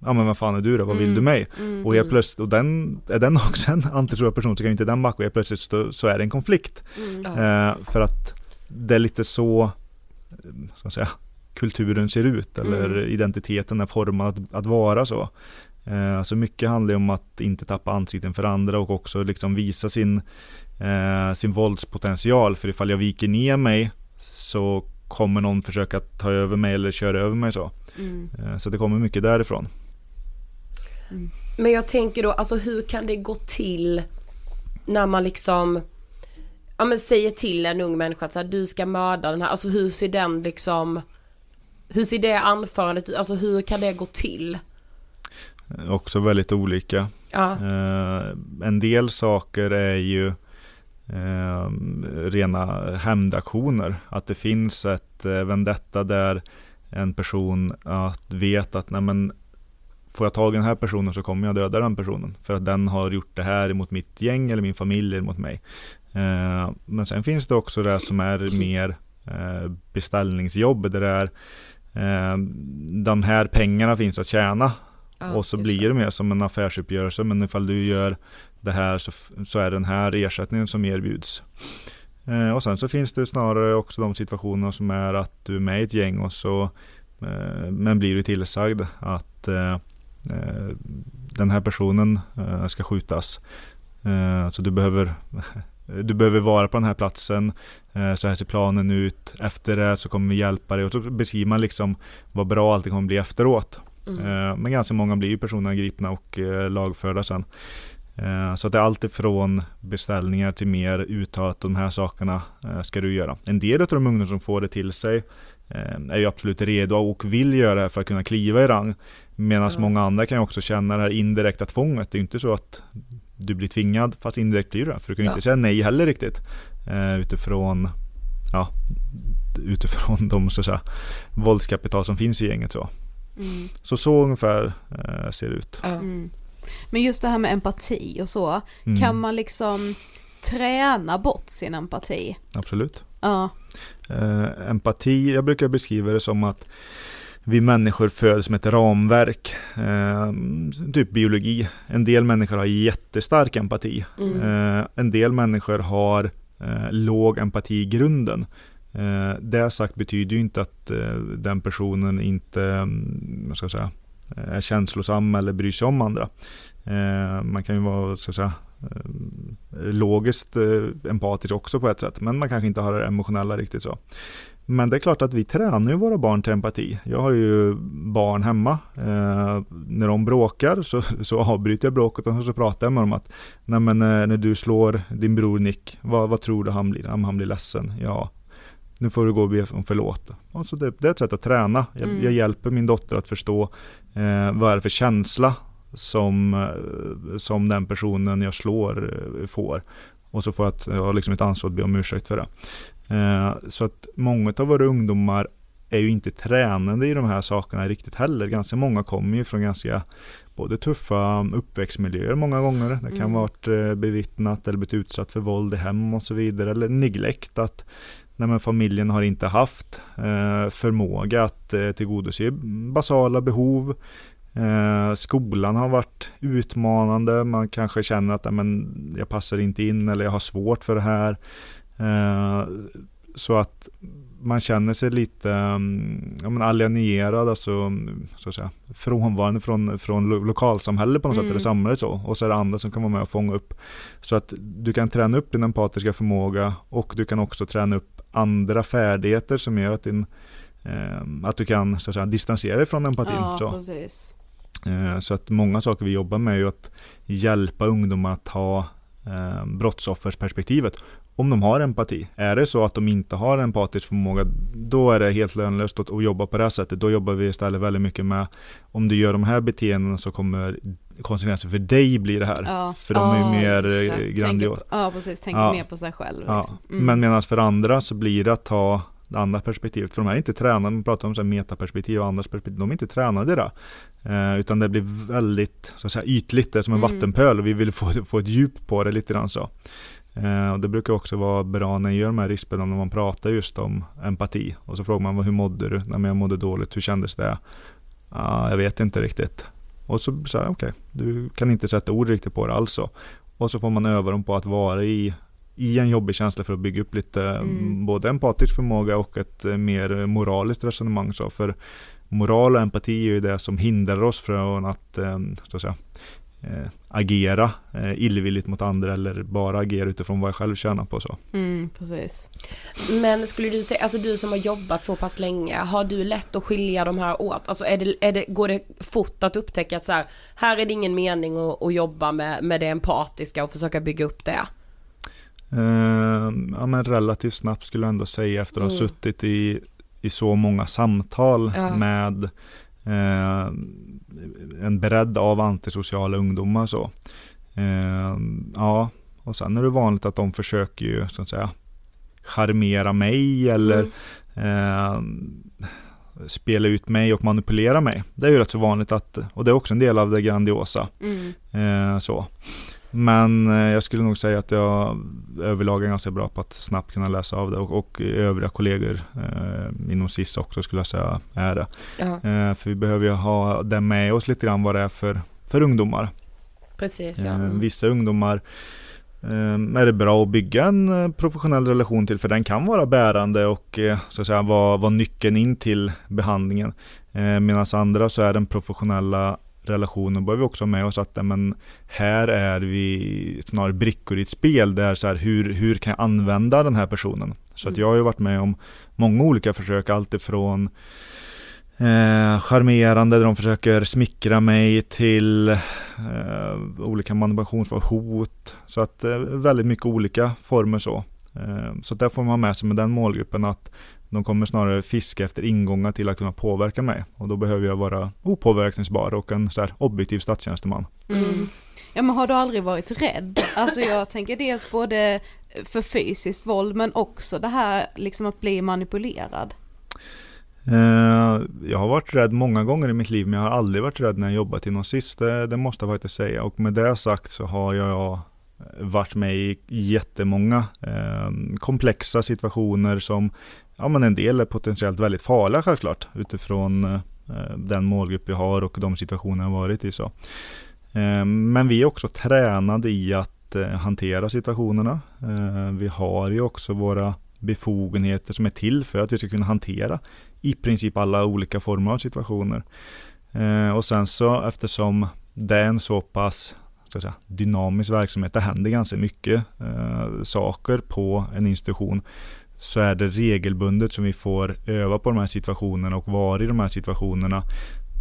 ja men vad fan är du då, vad vill mm. du mig? Mm, och helt mm. plötsligt, och den, är den [LAUGHS] också en antitroende person så kan inte den backa och helt plötsligt så, så är det en konflikt. Mm. Eh, för att det är lite så, ska säga, kulturen ser ut eller mm. identiteten är formad att, att vara så. Eh, alltså mycket handlar om att inte tappa ansikten för andra och också liksom visa sin, eh, sin våldspotential. För ifall jag viker ner mig så kommer någon försöka ta över mig eller köra över mig så. Mm. Eh, så det kommer mycket därifrån. Men jag tänker då, alltså hur kan det gå till när man liksom ja men säger till en ung människa att så här, du ska mörda den här, alltså hur ser den liksom Hur ser det anförandet ut? Alltså hur kan det gå till? Också väldigt olika. Ja. Eh, en del saker är ju eh, rena hämndaktioner. Att det finns ett eh, vendetta där en person att vet att nej men, får jag tag i den här personen så kommer jag döda den personen. För att den har gjort det här mot mitt gäng eller min familj eller mot mig. Eh, men sen finns det också det som är mer eh, beställningsjobb där det är eh, de här pengarna finns att tjäna Ja, och så blir det mer som en affärsuppgörelse. Men ifall du gör det här så, så är den här ersättningen som erbjuds. Eh, och sen så finns det snarare också de situationer som är att du är med i ett gäng och så eh, men blir du tillsagd att eh, den här personen eh, ska skjutas. Eh, så du behöver [LAUGHS] du behöver vara på den här platsen, eh, så här ser planen ut, efter det så kommer vi hjälpa dig och så beskriver man liksom vad bra allting kommer bli efteråt. Mm. Eh, Men ganska många blir ju personerna gripna och eh, lagförda sen. Eh, Så att det är allt ifrån beställningar till mer uttalat de här sakerna eh, ska du göra. En del av de ungdomar som får det till sig eh, är ju absolut redo och vill göra det för att kunna kliva i rang. Medan Ja. många andra kan ju också känna det här indirekta tvånget. Det är ju inte så att du blir tvingad fast indirekt blir du. För du kan ju Ja. inte säga nej heller riktigt. eh, Utifrån ja, utifrån de så att säga, våldskapital som finns i gänget. Så, Mm. så, så ungefär eh, ser det ut. Mm. Men just det här med empati och så, Mm, kan man liksom träna bort sin empati? Absolut. Ja. Eh, empati, jag brukar beskriva det som att vi människor föds med ett ramverk, eh, typ biologi. En del människor har jättestark empati. Mm. Eh, en del människor har eh, låg empati i grunden. Eh, det sagt betyder ju inte att eh, den personen inte mm, vad ska jag säga, eh, är känslosam eller bryr sig om andra. Man kan ju vara så att säga, logiskt empatisk också på ett sätt, men man kanske inte har det emotionella riktigt så. Men det är klart att vi tränar ju våra barn till empati. Jag har ju barn hemma. Eh, när de bråkar så, så avbryter jag bråket och så pratar jag med dem att Nej men eh, när du slår din bror Nick, vad, vad tror du han blir? Han blir ledsen? Ja, nu får du gå och be om förlåt. Och så det, det är ett sätt att träna. Jag, Mm. jag hjälper min dotter att förstå eh, vad är det för känsla som, eh, som den personen jag slår eh, får. Och så får jag, ett, jag har liksom ett ansvar att be om ursäkt för det. Eh, så att många av våra ungdomar är ju inte tränade i de här sakerna riktigt heller. Ganska många kommer ju från ganska både tuffa uppväxtmiljöer många gånger. Det kan Mm. ha varit eh, bevittnat eller blivit utsatt för våld i hem och så vidare. Eller neglekt att nej familjen har inte haft eh, förmåga att eh, tillgodose basala behov. Eh, skolan har varit utmanande. Man kanske känner att men, jag passar inte in eller jag har svårt för det här. Eh, så att man känner sig lite um, ja, alienerad, alltså mm, så att säga, frånvarande från, från lo- lokalsamhället på något sätt, Mm. eller samhället så. Och så är det andra som kan vara med och fånga upp. Så att du kan träna upp din empatiska förmåga och du kan också träna upp andra färdigheter som gör att, din, eh, att du kan så att säga, distansera dig från empatin. Ja, så. precis. Eh, Så att många saker vi jobbar med är att hjälpa ungdomar att ha eh, brottsoffersperspektivet. Om de har empati. Är det så att de inte har empatisk förmåga, då är det helt lönlöst att, att jobba på det här sättet. Då jobbar vi istället väldigt mycket med, om du gör de här beteendena så kommer konsekvenser för dig bli det här. Ja. För de är Ja, mer eh, grandiosa. Ja, precis. Tänker Ja. mer på sig själv. Liksom. Mm. Men medan för andra så blir det att ta det andra perspektivet. För de här är inte tränade, man pratar om så här metaperspektiv och andras perspektiv, de är inte tränade i det. Eh, utan det blir väldigt så att säga, ytligt, det är som en Mm. vattenpöl och vi vill få, få ett djup på det lite grann så. Eh, och det brukar också vara bra när jag gör de här riskbedömningarna, när man pratar just om empati. Och så frågar man "Vad- hur mådde du? Nej men jag mådde dåligt, hur kändes det? Ah, jag vet inte riktigt. Och så säger okej, du kan inte sätta ord riktigt på det alltså. Och så får man öva dem på att vara i i en jobbig känsla för att bygga upp lite Mm. både empatisk förmåga och ett eh, mer moraliskt resonemang. Så. För moral och empati är ju det som hindrar oss från att, eh, så att säga, eh, agera eh, illvilligt mot andra eller bara agera utifrån vad jag själv tjänar på. Så. Mm, precis. Men skulle du säga, alltså du som har jobbat så pass länge, har du lätt att skilja de här åt? Alltså är det, är det, går det fort att upptäcka att så här, här är det ingen mening att, att jobba med, med det empatiska och försöka bygga upp det? Eh, ja, men relativt snabbt skulle jag ändå säga efter att ha Mm. suttit i, i så många samtal Ja. med eh, en bredd av antisociala ungdomar så. Eh, ja, och sen är det vanligt att de försöker ju så att säga charmera mig eller Mm. eh, spela ut mig och manipulera mig. Det är ju rätt så vanligt att, och det är också en del av det grandiosa. Mm. Eh, så. Men eh, jag skulle nog säga att jag överlag är ganska bra på att snabbt kunna läsa av det och, och övriga kollegor eh, inom SIS också skulle jag säga är det. Eh, för vi behöver ju ha det med oss lite grann vad det är för, för ungdomar. precis ja. Eh, Mm. vissa ungdomar eh, är det bra att bygga en eh, professionell relation till för den kan vara bärande och så att säga vara, vara nyckeln in till behandlingen. Eh, Medan andra så är den professionella relationen behöver vi också ha med oss att men här är vi snarare brickor i ett spel där så här, hur, hur kan jag använda den här personen? Så att Mm. jag har ju varit med om många olika försök, alltifrån eh, charmerande där de försöker smickra mig till eh, olika manipulationsformer, hot. Så att eh, väldigt mycket olika former så. Eh, så där får man ha med sig med den målgruppen att de kommer snarare fiska efter ingångar till att kunna påverka mig. Och då behöver jag vara opåverkningsbar och en så här objektiv statstjänsteman. Mm. Ja men har du aldrig varit rädd? Alltså jag tänker dels både för fysiskt våld men också det här liksom att bli manipulerad. Eh, jag har varit rädd många gånger i mitt liv men jag har aldrig varit rädd när jag jobbat inom SIS. Det, det måste jag faktiskt säga. Och med det sagt så har jag Eh, varit med i jättemånga eh, komplexa situationer som ja, men en del är potentiellt väldigt farliga självklart utifrån eh, den målgrupp vi har och de situationer jag varit i. Så. Eh, men vi är också tränade i att eh, hantera situationerna. Eh, vi har ju också våra befogenheter som är till för att vi ska kunna hantera i princip alla olika former av situationer. Eh, och sen så eftersom det är en så pass jag säga, dynamisk verksamhet, det händer ganska mycket eh, saker på en institution, så är det regelbundet som vi får öva på de här situationerna och vara i de här situationerna,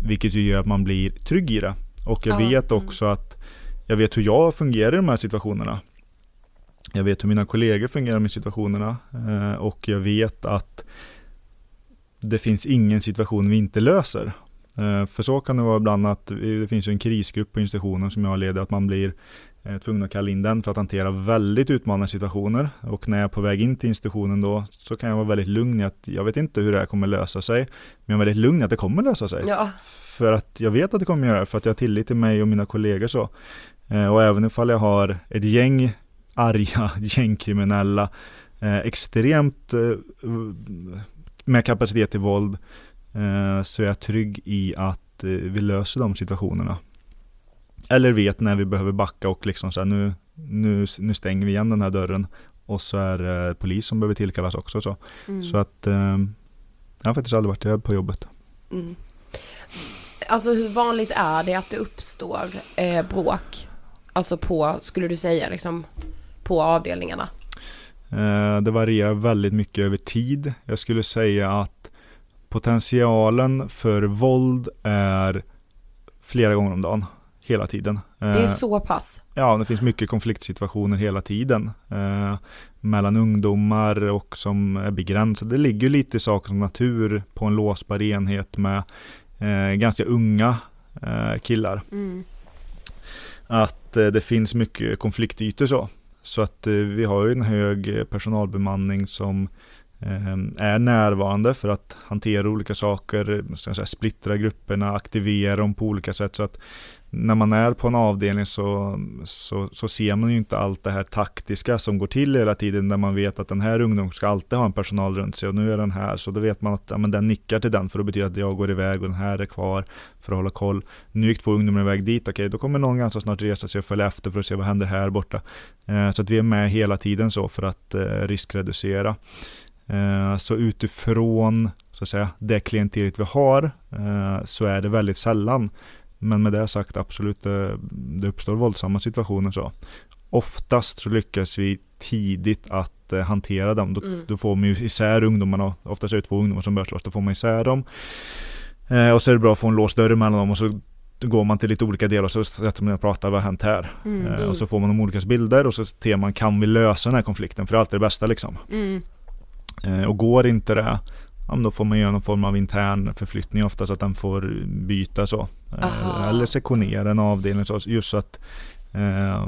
vilket ju gör att man blir trygg i det. Och jag Ja, vet mm. också att jag vet hur jag fungerar i de här situationerna. Jag vet hur mina kollegor fungerar här situationerna eh, och jag vet att det finns ingen situation vi inte löser. Eh, För så kan det vara ibland att det finns ju en krisgrupp på institutionen som jag leder, att man blir eh, tvungen att kalla in den för att hantera väldigt utmanande situationer. Och när jag är på väg in till institutionen då så kan jag vara väldigt lugn i att jag vet inte hur det här kommer lösa sig. Men jag är väldigt lugn i att det kommer lösa sig. Ja, För att jag vet att det kommer göra det, för att jag har tillit till mig och mina kollegor så. Eh, Och även ifall jag har ett gäng arga [LAUGHS] gängkriminella, extremt med kapacitet till våld, så är jag trygg i att eh, vi löser de situationerna. Eller vet när vi behöver backa och liksom så här, nu, nu, nu stänger vi igen den här dörren. Och så är det polis som behöver tillkallas också. Så, Mm. så att eh, jag har faktiskt aldrig varit rädd på jobbet. Mm. Alltså hur vanligt är det att det uppstår eh, bråk? Alltså på, skulle du säga liksom, på avdelningarna? Eh, Det varierar väldigt mycket över tid. Jag skulle säga att potentialen för våld är flera gånger om dagen. Hela tiden. Det är Eh, så pass? Ja, det finns mycket konfliktsituationer hela tiden. Eh, mellan ungdomar och som är begränsade. Det ligger lite i sakens natur på en låsbar enhet med eh, ganska unga eh, killar Mm. att det finns mycket konfliktytor så. Så att vi har ju en hög personalbemanning som Ehm, är närvarande för att hantera olika saker, säga, splittra grupperna, aktivera dem på olika sätt. Så att när man är på en avdelning så, så, så ser man ju inte allt det här taktiska som går till hela tiden där man vet att den här ungdomen ska alltid ha en personal runt sig och nu är den här så då vet man att ja, men den nickar till den för att betyda att jag går iväg och den här är kvar för att hålla koll. Nu gick två ungdomar iväg dit, okej då kommer någon ganska snart resa sig och följa efter för att se vad händer här borta. Eh, så att vi är med hela tiden så för att eh, riskreducera. Eh, så utifrån så att säga, det klientelet vi har eh, så är det väldigt sällan men med det sagt absolut, det, det uppstår våldsamma situationer så. Oftast så lyckas vi tidigt att eh, hantera dem. Då, Mm. då får man ju isär ungdomarna. Oftast är det två ungdomar som börjar slåss. Då får man isär dem. Eh, och så är det bra att få en låst dörr mellan dem och så går man till lite olika delar och så sätter man och pratar, vad har hänt här? Mm. Eh, och så får man de olika bilder och så ser man, kan vi lösa den här konflikten? För det är alltid det bästa liksom. Mm. Eh, och går inte det, ja, då får man göra någon form av intern förflyttning ofta så att den får byta så. Eh, Aha. Eller sektionera en avdelning så, just så att eh,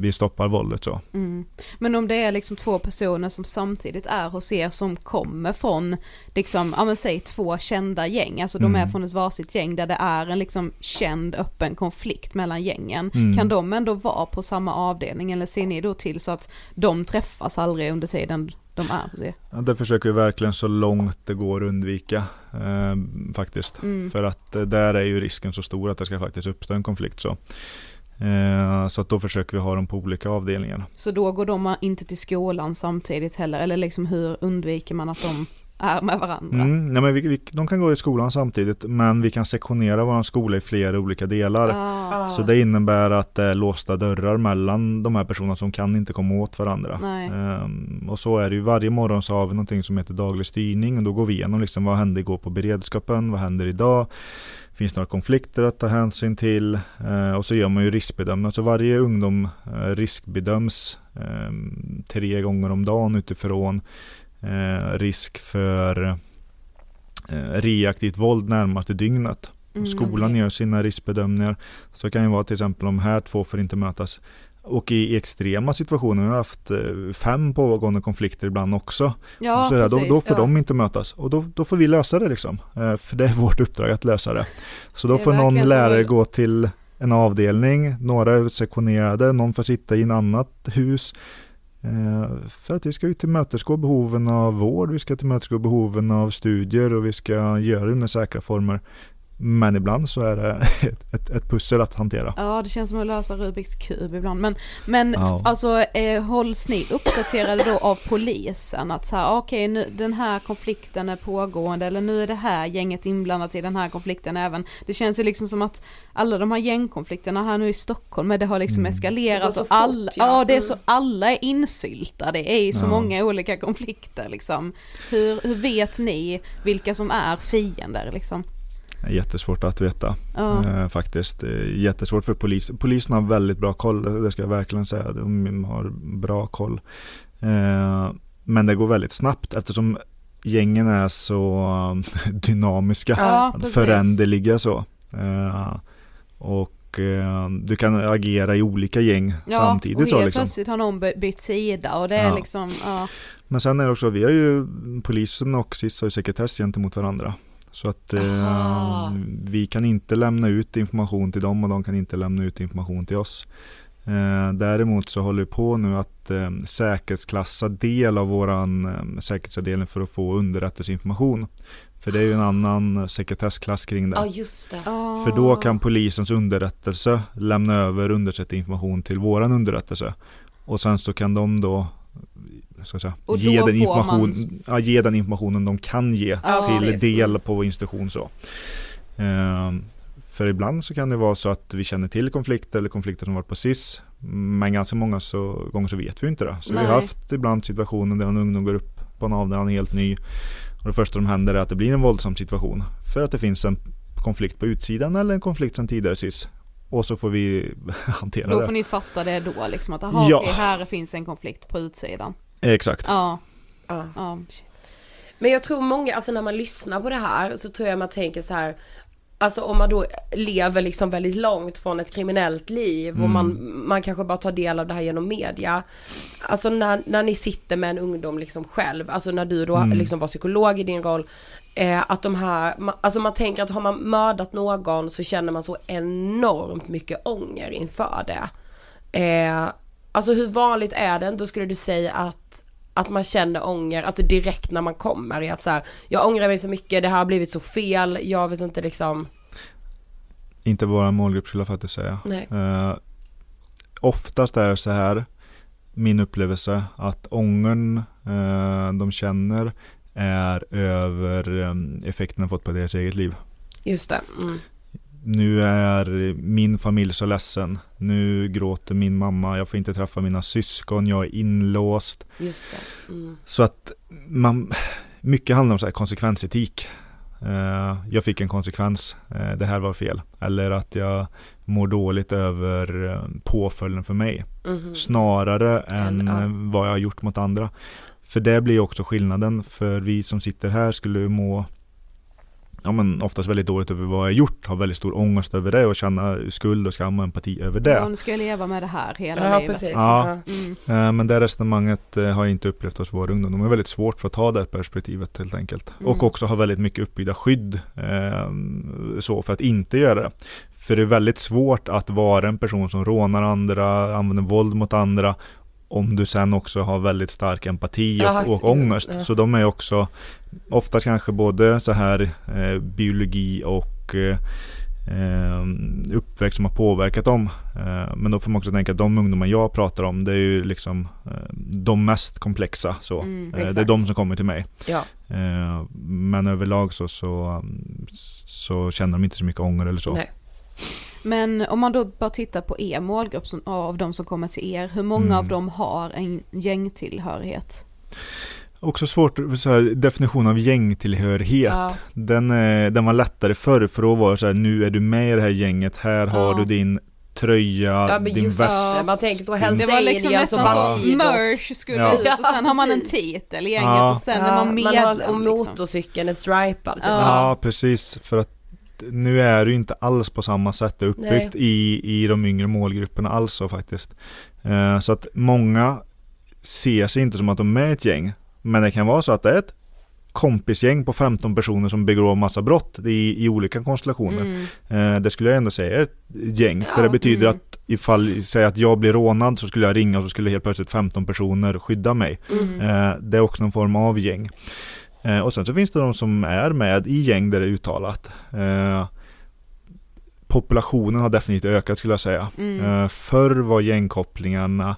vi stoppar våldet så. Mm. Men om det är liksom två personer som samtidigt är hos er som kommer från, liksom, ja men säg två kända gäng, alltså de är Mm. från ett varsitt gäng där det är en liksom känd öppen konflikt mellan gängen. Mm. Kan de ändå vara på samma avdelning eller ser ni då till så att de träffas aldrig under tiden de är hos er? Ja, det försöker vi verkligen så långt det går undvika eh, faktiskt. Mm. För att eh, där är ju risken så stor att det ska faktiskt uppstå en konflikt. Så, eh, så att då försöker vi ha dem på olika avdelningar. Så då går de inte till skolan samtidigt heller, eller liksom hur undviker man att de är med varandra? Mm, nej, men vi, vi, de kan gå i skolan samtidigt men vi kan sektionera vår skola i flera olika delar. Ah, Så det innebär att det är låsta dörrar mellan de här personerna som kan inte komma åt varandra. Ehm, och så är det ju. Varje morgon så har vi någonting som heter daglig styrning och då går vi igenom liksom vad hände igår på beredskapen, vad händer idag? Finns några konflikter att ta hänsyn till? Eh, och så gör man ju riskbedömning. Så varje ungdom eh, riskbedöms eh, tre gånger om dagen utifrån eh, risk för eh, reaktivt våld närmaste dygnet. Mm, Skolan okej. gör sina riskbedömningar. Så det kan ju vara till exempel de här två får inte mötas. Och i extrema situationer, vi har haft eh, fem pågående konflikter ibland också. Ja, så det, då, precis. då får ja. de inte mötas. Och då, då får vi lösa det liksom. Eh, För det är vårt uppdrag att lösa det. Så då Det får någon lärare gå till en avdelning, några är sektionerade, någon får sitta i en annat hus. Eh, för att vi ska ju tillmötesgå behoven av vård, vi ska tillmötesgå behoven av studier och vi ska göra det under säkra former. Men ibland så är det [LAUGHS] ett, ett, ett pussel att hantera. Ja, det känns som att lösa Rubiks kub ibland. Men, men Ja. alltså eh, hålls ni uppdaterade då av polisen? Att så här, okej nu den här konflikten är pågående eller nu är det här gänget inblandat i den här konflikten även. Det känns ju liksom som att alla de här gängkonflikterna här nu i Stockholm, men det har liksom Mm. Eskalerat och alla, fort, ja. ja. det är Mm. så, alla är insyltade i så Ja. många olika konflikter liksom. Hur, hur vet ni vilka som är fiender liksom? Är jättesvårt att veta Ja. eh, faktiskt. Är jättesvårt för polisen. Polisen har väldigt bra koll, det ska jag verkligen säga. De har bra koll. Eh, men det går väldigt snabbt eftersom gängen är så eh, [LAUGHS] dynamiska. Ja, föränderliga så. Eh, och eh, du kan agera i olika gäng Ja, samtidigt och så helt liksom. plötsligt har någon by- bytt sida och det är Ja. liksom, ja. Men sen är det också, vi har ju polisen och SIS har ju sekretess gentemot varandra. Så att eh, vi kan inte lämna ut information till dem och de kan inte lämna ut information till oss. Eh, däremot så håller vi på nu att eh, säkerhetsklassa del av våran eh, säkerhetsavdelning för att få underrättelseinformation. För det är ju en annan sekretessklass kring det. Ja just det. För då kan polisens underrättelse lämna över underrättelseinformation till våran underrättelse. Och sen så kan de då ska säga, ge, då den information, man- ja, ge den informationen de kan ge Ja, till precis. del på vår institution. Så. Ehm, för ibland så kan det vara så att vi känner till konflikter eller konflikter som varit på SIS. Men ganska många så, gånger så vet vi inte det. Så vi Nej. har haft ibland situationer där en ungdom går upp på en avdelning helt ny. Och det första som händer är att det blir en våldsam situation. För att det finns en konflikt på utsidan eller en konflikt sedan tidigare SIS. Och så får vi [LAUGHS] hantera Då det. får ni fatta det då liksom att aha, Ja. okej, här finns en konflikt på utsidan. Exakt. Ja, Ja. ja, shit. Men jag tror många, alltså när man lyssnar på det här så tror jag man tänker så här Alltså om man då lever liksom väldigt långt från ett kriminellt liv och Mm. man, man kanske bara tar del av det här genom media. Alltså när, när ni sitter med en ungdom liksom själv, alltså när du då Mm. liksom var psykolog i din roll. Eh, att de här, alltså man tänker att har man mördat någon så känner man så enormt mycket ånger inför det. Eh, alltså hur vanligt är det, då skulle du säga att att man känner ånger, alltså direkt när man kommer i att så här, jag ångrar mig så mycket, det här har blivit så fel, jag vet inte liksom, Inte våra målgrupp skulle jag faktiskt säga. nej. Eh, oftast är det så här, min upplevelse, att ångern eh, de känner är över eh, effekten de fått på deras eget liv. Just det. Mm. Nu är min familj så ledsen. Nu gråter min mamma. Jag får inte träffa mina syskon. Jag är inlåst. Mm. Så att man, mycket handlar om så här konsekvensetik. Eh, jag fick en konsekvens. Eh, det här var fel. Eller att jag mår dåligt över eh, påföljden för mig. Mhm. Snarare än eh, vad jag har gjort mot andra. För det blir också skillnaden, för vi som sitter här skulle må ja, men oftast väldigt dåligt över vad jag gjort, har väldigt stor ångest över det och känna skuld och skam och empati över det. Ja, nu ska leva med det här hela Ja, livet. precis. Ja. Mm. Eh, Men det resonemanget eh, har jag inte upplevt hos vår ungdom. De är väldigt svårt för att ta det perspektivet helt enkelt. Mm. Och också har väldigt mycket uppbyggda skydd eh, så för att inte göra det. För det är väldigt svårt att vara en person som rånar andra, använder våld mot andra om du sen också har väldigt stark empati och, Ja, och ångest. ja. Så de är också oftast kanske både så här eh, biologi och eh, eh, uppväxt som har påverkat dem. Eh, men då får man också tänka att de ungdomar jag pratar om det är ju liksom eh, de mest komplexa. Så. Mm, Eh, det är de som kommer till mig. Ja. Men överlag så, så, så känner de inte så mycket ånger eller så. Nej. Men om man då bara tittar på er målgrupp som, av de som kommer till er, hur många Mm. av dem har en gängtillhörighet? Också svårt, så här, definition av gängtillhörighet. Ja. Den, eh, den var lättare förr för då var det så här, nu är du med i det här gänget, här har Ja. du din tröja, Ja, men din just väst. det. Man tänker din- Hells Det var liksom och nästan Bandidos. som merch skulle Ja. ut och sen har man en titel i gänget Ja. och sen är Ja, man medlem. har, och liksom. motorcykeln är stripad. Typ. Ja. Ja, precis. För att nu är det ju inte alls på samma sätt uppbyggt i, i de yngre målgrupperna alls faktiskt. Eh, så att många ser sig inte som att de är ett gäng. Men det kan vara så att det är ett kompisgäng på 15 personer som begår massa brott i, i olika konstellationer. Mm. Eh, det skulle jag ändå säga är ett gäng. för Ja, det betyder mm. att ifall, säg att jag blir rånad så skulle jag ringa och så skulle helt plötsligt 15 personer skydda mig. Mm. Eh, det är också en form av gäng. Eh, och sen så finns det de som är med i gäng där det är uttalat. Eh, populationen har definitivt ökat skulle jag säga. Mm. Eh, förr var gängkopplingarna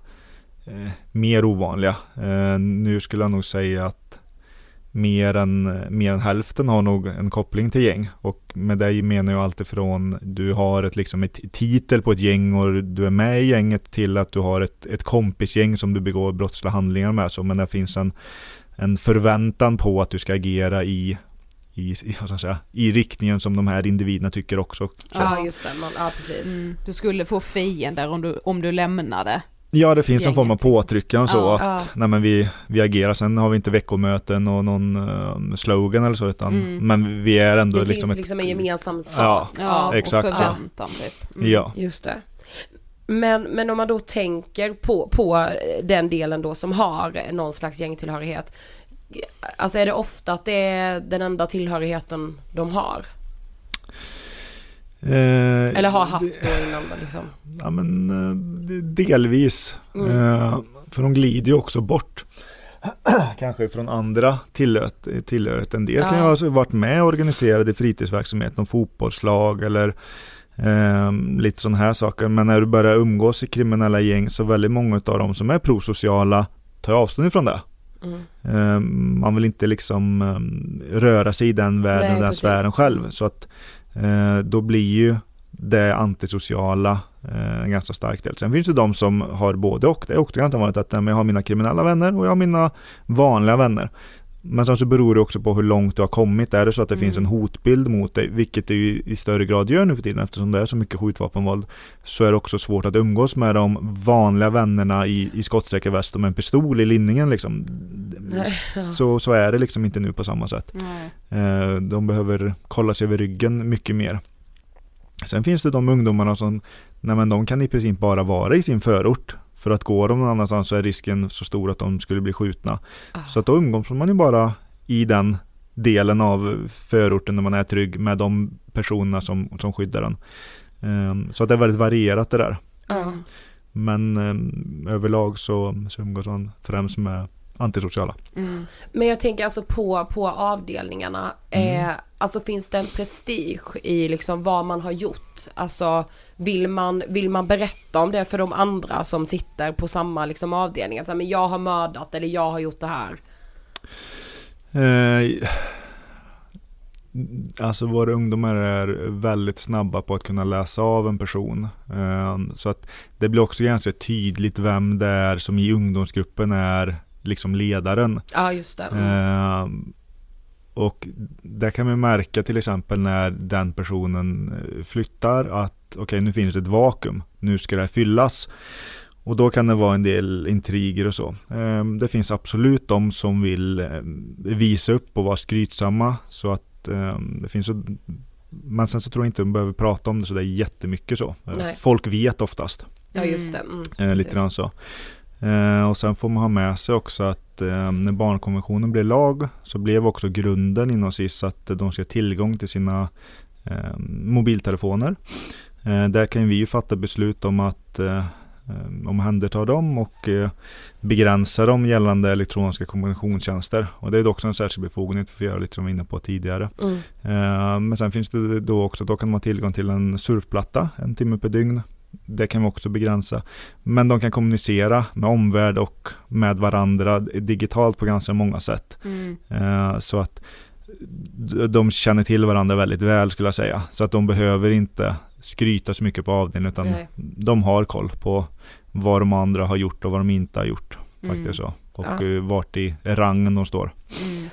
eh, mer ovanliga. Eh, nu skulle jag nog säga att mer än, mer än hälften har nog en koppling till gäng. Och med det menar jag alltifrån du har ett, liksom ett titel på ett gäng och du är med i gänget till att du har ett, ett kompisgäng som du begår brottsliga handlingar med. Så, men det finns en, en förväntan på att du ska agera i, i, i, säga, i riktningen som de här individerna tycker också. Så. Ja, just det. Man, ja, precis. Mm. Du skulle få fiender om du, om du lämnade. Ja, det finns en form av liksom. påtryckning så Ja. att Ja. nej, men vi, vi agerar. Sen har vi inte veckomöten och någon eh, slogan eller så, utan, Mm. men vi är ändå Det liksom finns ett... liksom en gemensam sak. Ja, Ja, exakt och så. förväntan typ. Mm. Ja. Just det. Men, men om man då tänker på, på den delen då som har någon slags gängtillhörighet. Alltså är det ofta att det är den enda tillhörigheten de har? Eh, Eller har haft då innan liksom? Ja men eh, delvis. Mm. Eh, för de glider ju också bort. [CLEARS THROAT] Kanske från andra tillhörighet. En del kan ju Ja. ha varit med och organiserade fritidsverksamhet, någon fotbollslag eller eh, lite sådana här saker. Men när du börjar umgås i kriminella gäng så väldigt många av dem som är prosociala tar avstånd ifrån det. Mm. Eh, man vill inte liksom eh, röra sig i den världen, Nej, den precis. sfären själv. Så att eh, då blir ju det antisociala eh, en ganska stark del. Sen finns det de som har både och. Det är också ganska vanligt att eh, jag har mina kriminella vänner och jag har mina vanliga vänner. Men sen så beror det också på hur långt du har kommit. Är det så att det finns en Mm. hotbild mot dig, vilket det ju i större grad gör nu för tiden eftersom det är så mycket skjutvapenvåld, så är det också svårt att umgås med de vanliga vännerna i, i skottsäker väst och med en pistol i linningen liksom. Så, så är det liksom inte nu på samma sätt. Eh, De behöver kolla sig över ryggen mycket mer. Sen finns det de ungdomarna som, nej men de kan i princip bara vara i sin förort. För att gå de någon annanstans så är risken så stor att de skulle bli skjutna. Ah. Så att då umgås man ju bara i den delen av förorten där man är trygg med de personerna som, som skyddar den. Eh, Så att det är väldigt varierat det där. Ja. Men eh, överlag så, så umgås man främst med antisociala. Mm. Men jag tänker alltså på, på avdelningarna. Mm. Eh, alltså finns det en prestige i liksom vad man har gjort? Alltså vill man, vill man berätta om det för de andra som sitter på samma liksom avdelning? Att säga, men jag har mördat eller jag har gjort det här. Eh, alltså våra ungdomar är väldigt snabba på att kunna läsa av en person. Eh, så att det blir också ganska tydligt vem det är som i ungdomsgruppen är liksom ledaren. Ja just det. Eh, och där kan man märka till exempel när den personen eh, flyttar att okej nu finns det ett vakuum, nu ska det här fyllas. Och då kan det vara en del intriger och så. Ehm, Det finns absolut de som vill eh, visa upp och vara skrytsamma. Så att det finns så, men sen så tror jag inte de behöver prata om det så där jättemycket så. Eh, Nej. Folk vet oftast. Ja just det. Mm, Eh, lite grann så. Eh, och sen får man ha med sig också att eh, när barnkonventionen blev lag så blev också grunden inom SIS att de ska ha tillgång till sina eh, mobiltelefoner. Eh, där kan vi ju fatta beslut om att eh, eh, omhänderta dem och begränsa dem gällande elektroniska kommunikationstjänster. Och det är också en särskild befogenhet för att göra lite som vi var inne på tidigare. Mm. Men sen finns det då också, då kan man ha tillgång till en surfplatta en timme per dygn. Det kan vi också begränsa. Men de kan kommunicera med omvärld och med varandra digitalt på ganska många sätt. Mm. Eh, Så att de känner till varandra väldigt väl skulle jag säga. Så att de behöver inte skryta så mycket på avdelningen utan Nej. de har koll på vad de andra har gjort och vad de inte har gjort. Mm. Faktiskt så. Och Ja. eh, vart i rangen de står. Mm.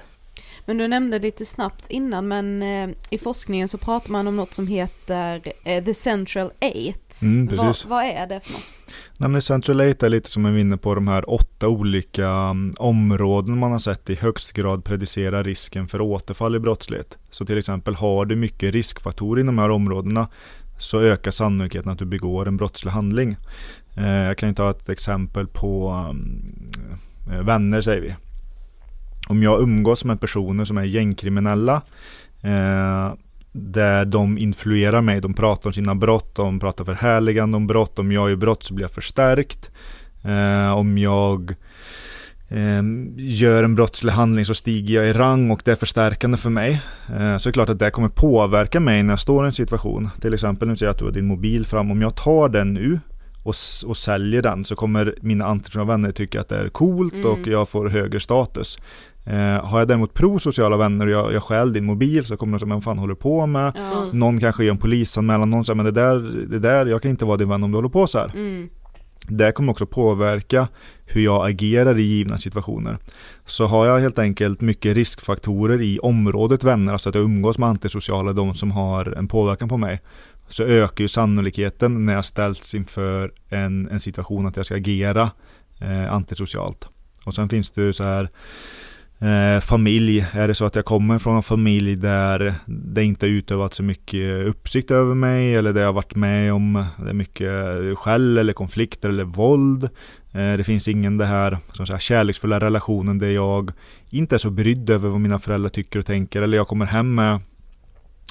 Men du nämnde lite snabbt innan, men eh, i forskningen så pratar man om något som heter eh, the central eight. Mm, precis. Vad, vad är det för något? Nej, men Central 8 är lite som jag var inne på de här åtta olika mm, områden man har sett i högst grad predicera risken för återfall i brottslighet. Så till exempel har du mycket riskfaktorer inom de här områdena så ökar sannolikheten att du begår en brottslig handling. Eh, jag kan ju ta ett exempel på mm, vänner säger vi. Om jag umgås med personer som är gängkriminella eh, där de influerar mig. De pratar om sina brott, de pratar förhärligande om brott. Om jag gör brott så blir jag förstärkt. Eh, om jag eh, gör en brottslig handling så stiger jag i rang och det är förstärkande för mig. Eh, så är det klart att det kommer påverka mig när jag står i en situation. Till exempel nu säger jag att du har din mobil fram. Om jag tar den nu och, och säljer den så kommer mina antitraditionella vänner tycka att det är coolt Mm. och jag får högre status. Eh, har jag däremot prosociala vänner och jag, jag stjäl din mobil så kommer de säga, vad fan håller du på med? Mm. Någon kanske gör en polisanmälan, någon säger men det där, det där, jag kan inte vara din vän om du håller på så här. Mm. Det kommer också påverka hur jag agerar i givna situationer. Så har jag helt enkelt mycket riskfaktorer i området vänner, alltså att jag umgås med antisociala, de som har en påverkan på mig, så ökar ju sannolikheten när jag ställs inför en, en situation att jag ska agera eh, antisocialt. Och sen finns det ju så här Eh, familj, är det så att jag kommer från en familj där det inte utövats så mycket uppsikt över mig eller det jag varit med om det är mycket skäll eller konflikter eller våld. Eh, det finns ingen det här, så säga, kärleksfulla relationen där jag inte är så brydd över vad mina föräldrar tycker och tänker eller jag kommer hem med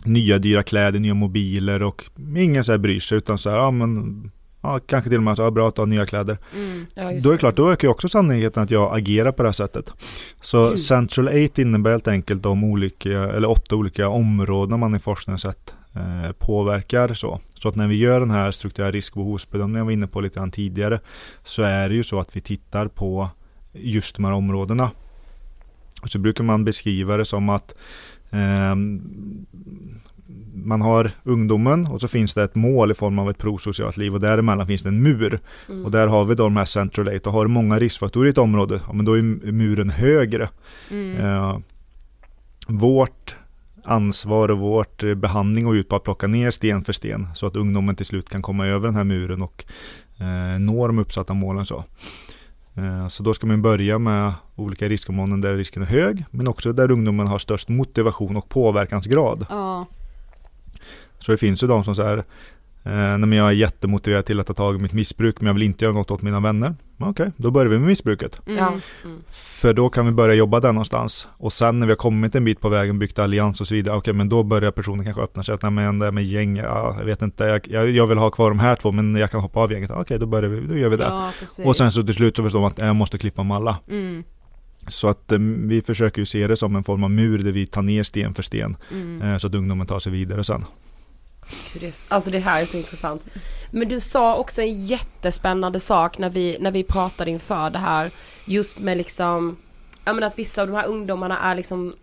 nya dyra kläder, nya mobiler och ingen så här bryr sig utan så här, ja men ja, kanske till och med så, ja, bra att ha nya kläder. Mm. Ja, Då är det klart, då ökar ju också sannolikheten att jag agerar på det här sättet. Så Central 8 innebär helt enkelt de olika, eller åtta olika områden man i forskningen sett eh, påverkar så. Så att när vi gör den här strukturella risk och behovsbedömningen jag var inne på lite grann tidigare så är det ju så att vi tittar på just de här områdena. Och så brukar man beskriva det som att man har ungdomen och så finns det ett mål i form av ett prosocialt liv och däremellan finns det en mur. Mm. Och där har vi då de här central 8 och har du många riskfaktorer i ett område, ja men då är muren högre. Mm. Eh, vårt ansvar och vårt eh, behandling går ut på att plocka ner sten för sten så att ungdomen till slut kan komma över den här muren och eh, nå de uppsatta målen. Så. Eh, så då ska man börja med olika riskområden där risken är hög men också där ungdomen har störst motivation och påverkansgrad. Ja. Så det finns ju de som säger Eh, jag är jättemotiverad till att ta tag i mitt missbruk men jag vill inte göra något åt mina vänner. Okej, då börjar vi med missbruket. Mm. Mm. För då kan vi börja jobba där någonstans. Och sen när vi har kommit en bit på vägen, byggt allians och så vidare, okej men då börjar personen kanske öppna sig. Att nej men det med gäng, ja, jag vet inte, jag, jag, jag vill ha kvar de här två men jag kan hoppa av gänget. Okej, då börjar vi, då gör vi det. Ja, och sen så till slut så förstår man att jag måste klippa med alla. Mm. Så att eh, vi försöker ju se det som en form av mur där vi tar ner sten för sten. Mm. Eh, så att ungdomen tar sig vidare sen. Alltså det här är så intressant. Men du sa också en jättespännande sak när vi, när vi pratade inför det här. Just med liksom, ja men att vissa av de här ungdomarna är liksom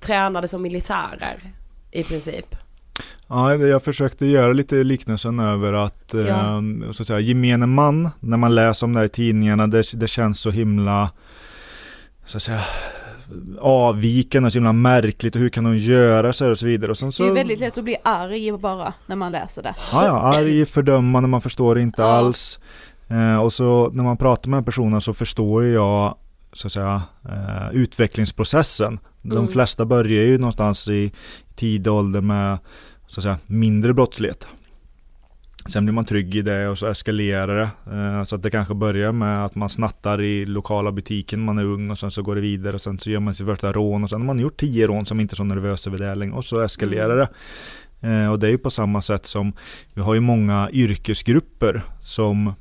tränade som militärer. I princip. Ja, jag försökte göra lite liknelsen över att, Ja. eh, så att säga, gemene man, när man läser om det här i tidningarna, det, det känns så himla, så att säga, avvikande och så himla märkligt och hur kan de göra så här och så vidare. Och sen så, Det är väldigt lätt att bli arg bara när man läser det. Ja, ja, arg, fördömande, man förstår inte Ja. alls. Eh, och så när man pratar med personer så förstår jag så att säga, eh, utvecklingsprocessen. De Mm. flesta börjar ju någonstans i tidig ålder med så att säga, mindre brottslighet. Sen blir man trygg i det och så eskalerar det. Eh, så att det kanske börjar med att man snattar i lokala butiken, man är ung och sen så går det vidare och sen så gör man sitt första rån och sen har man gjort tio rån som inte är så nervös över det längre och så eskalerar det. Eh, och det är ju på samma sätt som vi har ju många yrkesgrupper som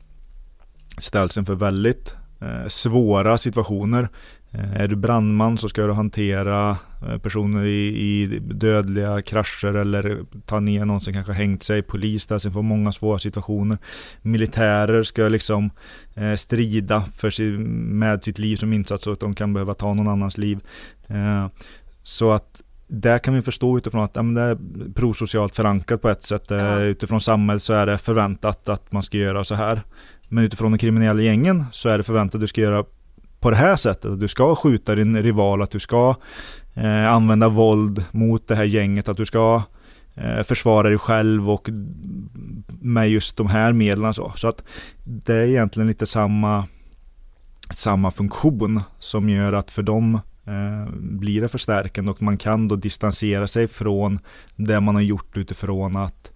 ställs inför väldigt eh, svåra situationer. Eh, är du brandman så ska du hantera eh, personer i, i dödliga krascher eller ta ner någon som kanske hängt sig. Polis ställs inför många svåra situationer. Militärer ska liksom eh, strida för si, med sitt liv som insats så att de kan behöva ta någon annans liv. Eh, så att där kan vi förstå utifrån att ja, det är prosocialt förankrat på ett sätt. Ja. Utifrån samhället så är det förväntat att man ska göra så här. Men utifrån de kriminella gängen så är det förväntat att du ska göra på det här sättet. Att du ska skjuta din rival, att du ska eh, använda våld mot det här gänget, att du ska eh, försvara dig själv och med just de här medlen. Så, så att det är egentligen lite samma, samma funktion som gör att för dem eh, blir det förstärkande och man kan då distansera sig från det man har gjort utifrån att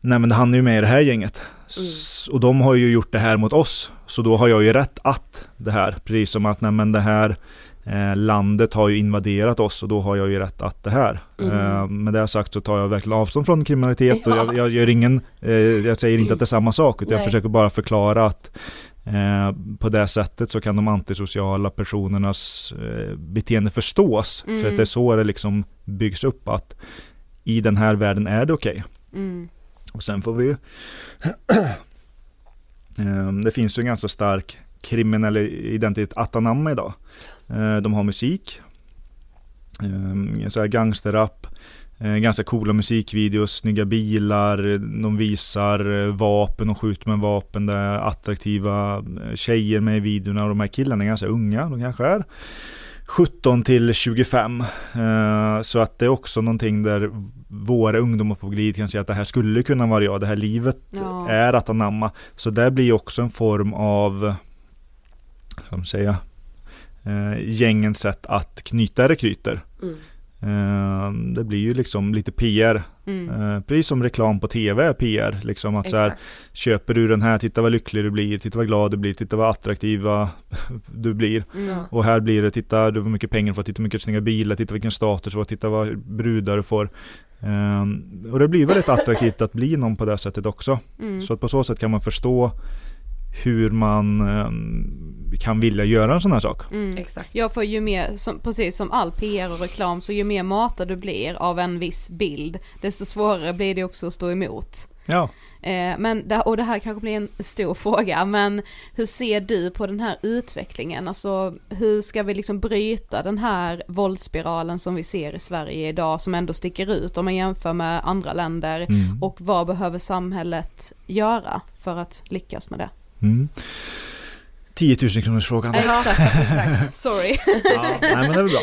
Nej men det handlar ju med i det här gänget. S- Och de har ju gjort det här mot oss. Så då har jag ju rätt att det här. Precis som att nej men det här eh, landet har ju invaderat oss och då har jag ju rätt att det här. Mm. Eh, med det sagt så tar jag verkligen avstånd från kriminalitet och Ja. jag, jag gör ingen, eh, jag säger inte att det är samma sak utan jag försöker bara förklara att eh, på det sättet så kan de antisociala personernas eh, beteende förstås. För Mm. att det är så det liksom byggs upp att i den här världen är det okej. Mm. Och sen får vi ju... [CLEARS THROAT] Ehm, det finns ju en ganska stark kriminell identitet Atanama idag. Ehm, de har musik, ehm, så här gangsterrap, ganska coola musikvideos, snygga bilar, de visar eh, vapen och skjuter med vapen, det är attraktiva eh, tjejer med i videorna och de här killarna är ganska unga, de kanske är 17 till 25. Eh, Så att det är också någonting där våra ungdomar på glid kan säga att det här skulle kunna vara jag, det här livet Ja. är att anamma. Så det blir också en form av, man säga, eh, gängens sätt att knyta rekryter. Mm. Eh, det blir ju liksom lite PR, Mm. eh, precis som reklam på tv är PR. Liksom att så här, köper du den här, titta vad lycklig du blir, titta vad glad du blir, titta vad attraktiva [LAUGHS] du blir. Mm. Och här blir det, titta du får mycket pengar du får, titta mycket snygga bilar, titta vilken status du får, titta vad brudar du får. Ehm, och det blir väldigt [LAUGHS] attraktivt att bli någon på det sättet också. Mm. Så att på så sätt kan man förstå hur man ehm, kan vilja göra en sån här sak. Mm. Exakt. Ja för ju mer, som, precis som all PR och reklam, så ju mer matad du blir av en viss bild, desto svårare blir det också att stå emot. Ja, Eh, men det, och det här kanske blir en stor [LAUGHS] fråga, men hur ser du på den här utvecklingen? Alltså hur ska vi liksom bryta den här våldsspiralen som vi ser i Sverige idag, som ändå sticker ut om man jämför med andra länder? mm. Och vad behöver samhället göra för att lyckas med det? Mm. 10 000 kronors frågan. Exakt, exakt. Sorry. [LAUGHS] Ja, nej men det är bra.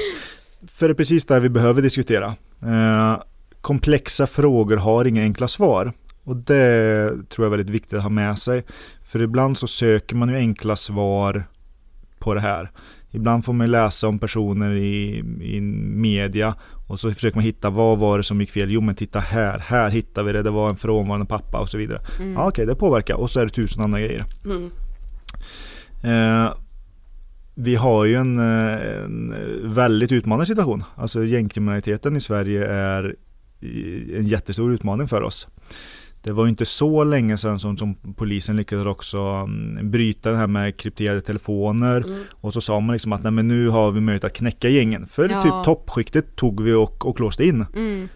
För det är precis det vi behöver diskutera. Eh, komplexa frågor har inga enkla svar. Och det tror jag är väldigt viktigt att ha med sig. För ibland så söker man ju enkla svar på det här. Ibland får man ju läsa om personer i, i media och så försöker man hitta vad var det som gick fel? Jo men titta här, här hittar vi det, det var en frånvarande pappa och så vidare. Mm. Ja okej, det påverkar och så är det tusen andra grejer. Mm. Eh, vi har ju en, en väldigt utmanande situation. Alltså gängkriminaliteten i Sverige är en jättestor utmaning för oss. Det var ju inte så länge sedan som, som polisen lyckades också mm, bryta det här med krypterade telefoner Mm. och så sa man liksom att nej men nu har vi möjlighet att knäcka gängen. För Ja. typ toppskiktet tog vi och, och låste in. Mm.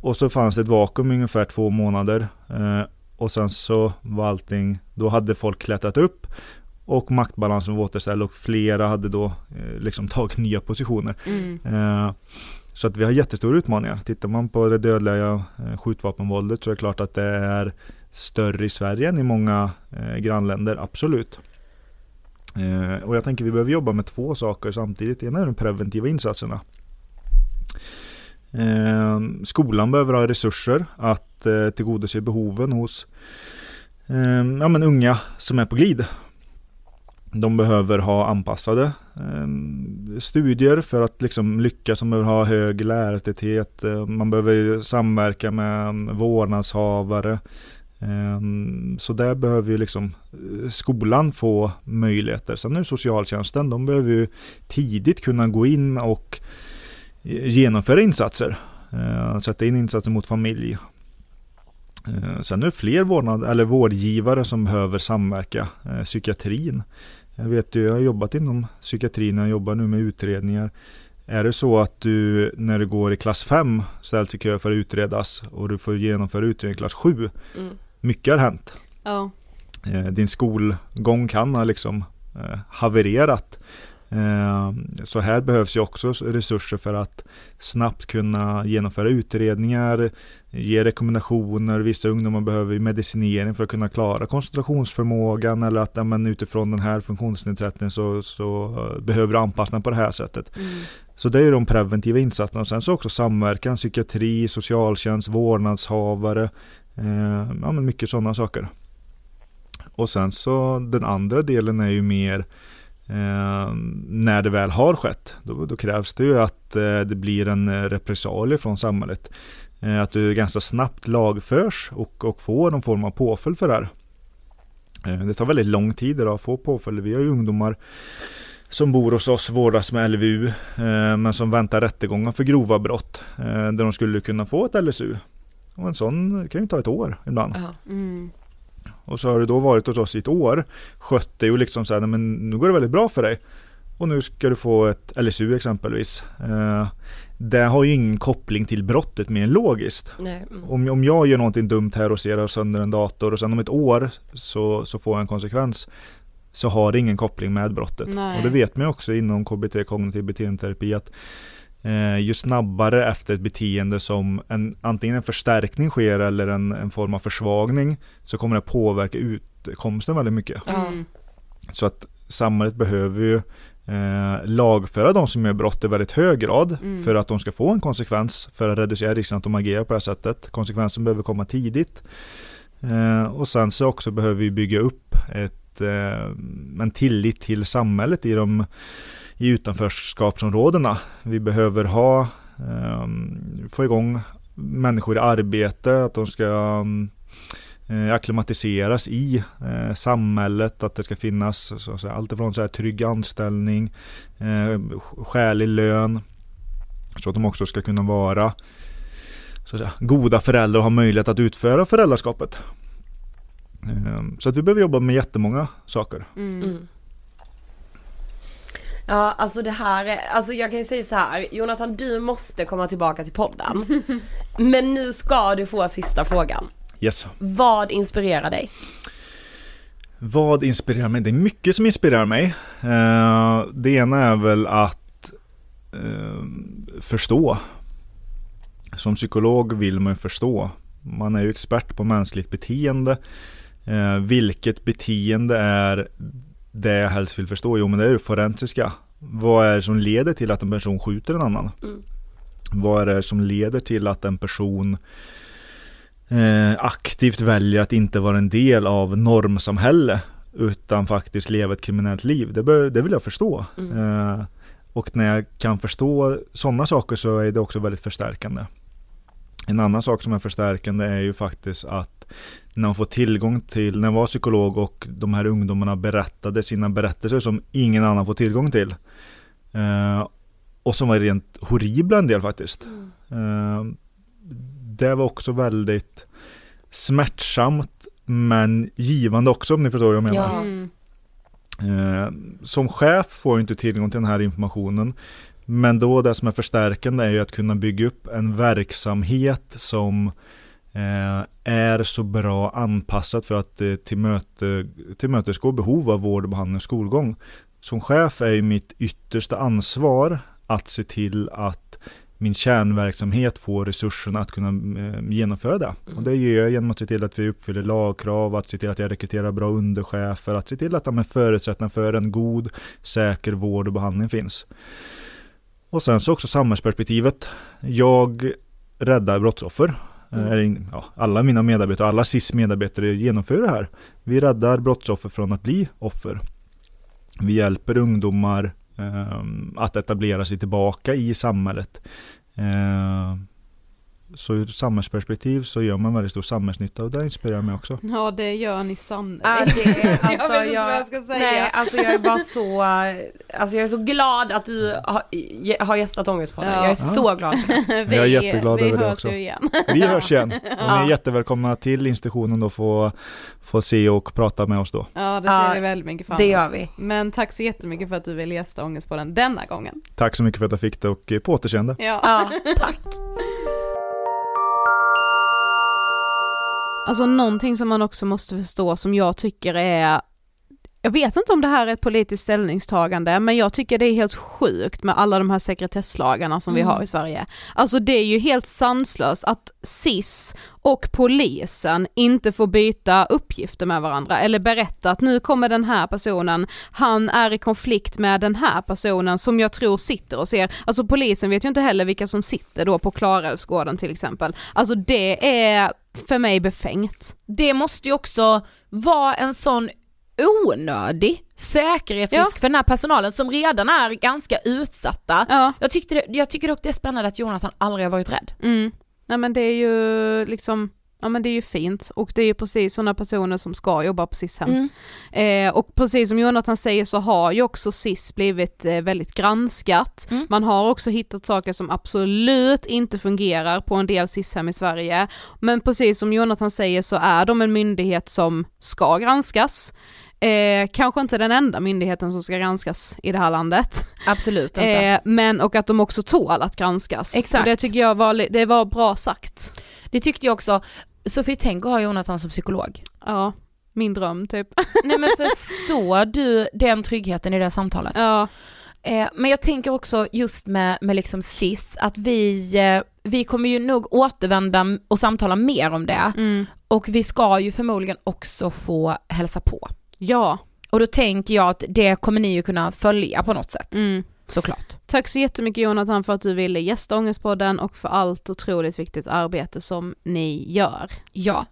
Och så fanns det ett vakuum i ungefär två månader. Eh, och sen så var allting, då hade folk klättrat upp och maktbalansen var återställd och flera hade då eh, liksom [LAUGHS] tagit nya positioner. Mm. Eh, så att vi har jättestora utmaningar. Tittar man på det dödliga eh, skjutvapenvåldet så är det klart att det är större i Sverige än i många eh, grannländer, absolut. Eh, och jag tänker vi behöver jobba med två saker samtidigt. Ena är de preventiva insatserna. Eh, skolan behöver ha resurser att eh, tillgodose behoven hos eh, ja, men unga som är på glid. De behöver ha anpassade Ehm, studier för att liksom lyckas. De behöver ha hög lärartäthet. Ehm, man behöver samverka med vårdnadshavare. Ehm, så där behöver ju liksom eh, skolan få möjligheter. Sen är det socialtjänsten, de behöver ju tidigt kunna gå in och eh, genomföra insatser. Eh, sätta in insatser mot familj. Sen är det fler vårdnad, eller vårdgivare som behöver samverka. Psykiatrin jag vet ju, jag har jobbat inom psykiatrin, jag jobbar nu med utredningar. Är det så att du när du går i klass 5 ställs i kö för att utredas och du får genomföra utredning i klass 7. Mm. Mycket har hänt. Ja. Eh, din skolgång kan ha liksom eh, havererat. Eh, så här behövs ju också resurser för att snabbt kunna genomföra utredningar, ge rekommendationer. Vissa ungdomar behöver medicinering för att kunna klara koncentrationsförmågan eller att men, utifrån den här funktionsnedsättningen så, så behöver du anpassa på det här sättet. Mm. Så det är de preventiva insatserna. Sen så också samverkan, psykiatri, socialtjänst, vårdnadshavare. Eh, ja, men mycket sådana saker. Och sen så den andra delen är ju mer Eh, när det väl har skett, då, då krävs det ju att eh, det blir en eh, repressalie från samhället. Eh, att du ganska snabbt lagförs och, och får någon form av påföljd för det här. Eh, det tar väldigt lång tid idag att få påföljder. Vi har ju ungdomar som bor hos oss, vårdas med LVU, eh, men som väntar rättegångar för grova brott, eh, där de skulle kunna få ett LSU. Och en sån kan ju ta ett år ibland. Mm. Och så har du då varit hos oss i ett år, skött dig och liksom så här, men nu går det väldigt bra för dig. Och nu ska du få ett LSU exempelvis. Eh, det har ju ingen koppling till brottet mer än logiskt. Mm. Om, om jag gör någonting dumt här och ser sönder en dator och sen om ett år så, så får jag en konsekvens så har det ingen koppling med brottet. Nej. Och det vet man ju också inom KBT, kognitiv beteendeterapi, att eh, ju snabbare efter ett beteende som en, antingen en förstärkning sker eller en, en form av försvagning så kommer det påverka utkomsten väldigt mycket. Mm. Så att samhället behöver ju eh, lagföra de som gör brott i väldigt hög grad mm. för att de ska få en konsekvens för att reducera risken att de agerar på det här sättet. Konsekvensen behöver komma tidigt. Eh, och sen så också behöver vi bygga upp ett, eh, en tillit till samhället i de i utanförskapsområdena. Vi behöver ha, um, få igång människor i arbete, att de ska um, akklimatiseras i eh, samhället, att det ska finnas så att säga, allt ifrån så här, trygg anställning, eh, skälig lön, så att de också ska kunna vara så att säga, goda föräldrar och ha möjlighet att utföra föräldraskapet. Eh, så att vi behöver jobba med jättemånga saker. Mm. Ja, alltså det här är, alltså jag kan ju säga så här, Jonathan du måste komma tillbaka till podden. [LAUGHS] Men nu ska du få sista frågan. Yes. Vad inspirerar dig? Vad inspirerar mig? Det är mycket som inspirerar mig. Uh, det ena är väl att uh, förstå. Som psykolog vill man förstå. Man är ju expert på mänskligt beteende. Uh, vilket beteende är det jag helst vill förstå? Jo men det är det forensiska. Vad är det som leder till att en person skjuter en annan? Mm. Vad är det som leder till att en person eh, aktivt väljer att inte vara en del av normsamhälle utan faktiskt leva ett kriminellt liv? Det, bör, det vill jag förstå. Mm. Eh, och när jag kan förstå sådana saker så är det också väldigt förstärkande. En annan sak som är förstärkande är ju faktiskt att när man får tillgång till, när jag var psykolog och de här ungdomarna berättade sina berättelser som ingen annan får tillgång till. Eh, och som var rent horribla en del faktiskt. Mm. Eh, det var också väldigt smärtsamt men givande också om ni förstår vad jag menar. Ja. Mm. Eh, som chef får jag inte tillgång till den här informationen. Men då det som är förstärkande är ju att kunna bygga upp en verksamhet som Eh, är så bra anpassat för att eh, tillmöte, tillmötesgå behov av vård, behandling och skolgång. Som chef är ju mitt yttersta ansvar att se till att min kärnverksamhet får resurserna att kunna eh, genomföra det. Mm. Och det gör jag genom att se till att vi uppfyller lagkrav, att se till att jag rekryterar bra underchefer, att se till att de förutsättningar för en god, säker vård och behandling finns. Och sen så också samhällsperspektivet. Jag räddar brottsoffer Mm. Eh, ja, alla mina medarbetare, alla SIS medarbetare genomför det här. Vi räddar brottsoffer från att bli offer. Vi hjälper ungdomar eh, att etablera sig tillbaka i samhället. Eh, så ur samhällsperspektiv så gör man väldigt stor samhällsnytta och det inspirerar mig också. Ja det gör ni sannerligen. Det, alltså, [LAUGHS] jag vet inte vad jag ska säga. Nej, alltså jag är bara så, alltså jag är så glad att du har, har gästat Ångestpodden. Ja. Jag är så glad för [LAUGHS] det. vi, Jag är jätteglad vi över det hörs också. ju igen. [LAUGHS] Vi hörs igen och ni Ja. är jättevälkomna till institutionen och få, få se och prata med oss då. Ja det Ja, ser vi väldigt mycket fram Det emot. gör vi. Men tack så jättemycket för att du ville gästa Ångestpodden denna gången. Tack så mycket för att jag fick det och på återseende. Ja. Ja, tack. Alltså någonting som man också måste förstå som jag tycker är jag vet inte om det här är ett politiskt ställningstagande, men jag tycker det är helt sjukt med alla de här sekretesslagarna som vi Mm. har i Sverige. Alltså det är ju helt sanslöst att SIS och polisen inte får byta uppgifter med varandra eller berätta att nu kommer den här personen, han är i konflikt med den här personen som jag tror sitter och ser, alltså polisen vet ju inte heller vilka som sitter då på Klarälvsgården till exempel. Alltså det är för mig befängt. Det måste ju också vara en sån onödig säkerhetsrisk för den här personalen som redan är ganska utsatta. Ja. Jag, tyckte det, jag tycker dock det är spännande att Jonathan aldrig har varit rädd. Mm. Nej men det är ju liksom, ja men det är ju fint och det är ju precis sådana personer som ska jobba på SIS-hem. Mm. Eh, och precis som Jonathan säger så har ju också SIS blivit eh, väldigt granskat. Mm. Man har också hittat saker som absolut inte fungerar på en del SIS-hem i Sverige. Men precis som Jonathan säger så är de en myndighet som ska granskas. Eh, kanske inte den enda myndigheten som ska granskas i det här landet. Absolut inte. Eh, men och att de också tål att granskas. Exakt. Och det tycker jag var, det var bra sagt. Det tyckte jag också. Sofie, tänk att ha Jonathan som psykolog. Ja, min dröm typ. Nej men förstår du den tryggheten i det här samtalet? Ja, Eh, men jag tänker också just med, med liksom SIS att vi, eh, vi kommer ju nog återvända och samtala mer om det mm. och vi ska ju förmodligen också få hälsa på. ja. Och då tänker jag att det kommer ni ju kunna följa på något sätt, Mm. Såklart. Tack så jättemycket Jonathan för att du ville gästa Ångestpodden och för allt otroligt viktigt arbete som ni gör. Ja.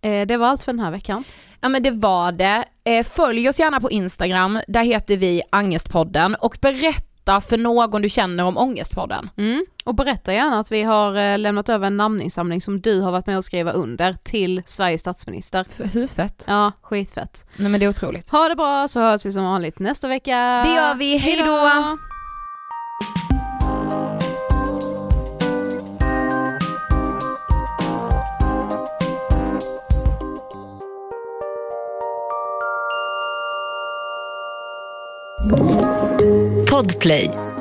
Eh, det var allt för den här veckan. Ja men det var det. Eh, följ oss gärna på Instagram, där heter vi Angestpodden och berätta för någon du känner om Ångestpodden. Mm. Och berätta gärna att vi har eh, lämnat över en namninsamling som du har varit med och skriva under till Sveriges statsminister. För hur fett? Ja, skitfett. Nej men det är otroligt. Ha det bra så hörs vi som vanligt nästa vecka. Det gör vi, hej då! Podplay.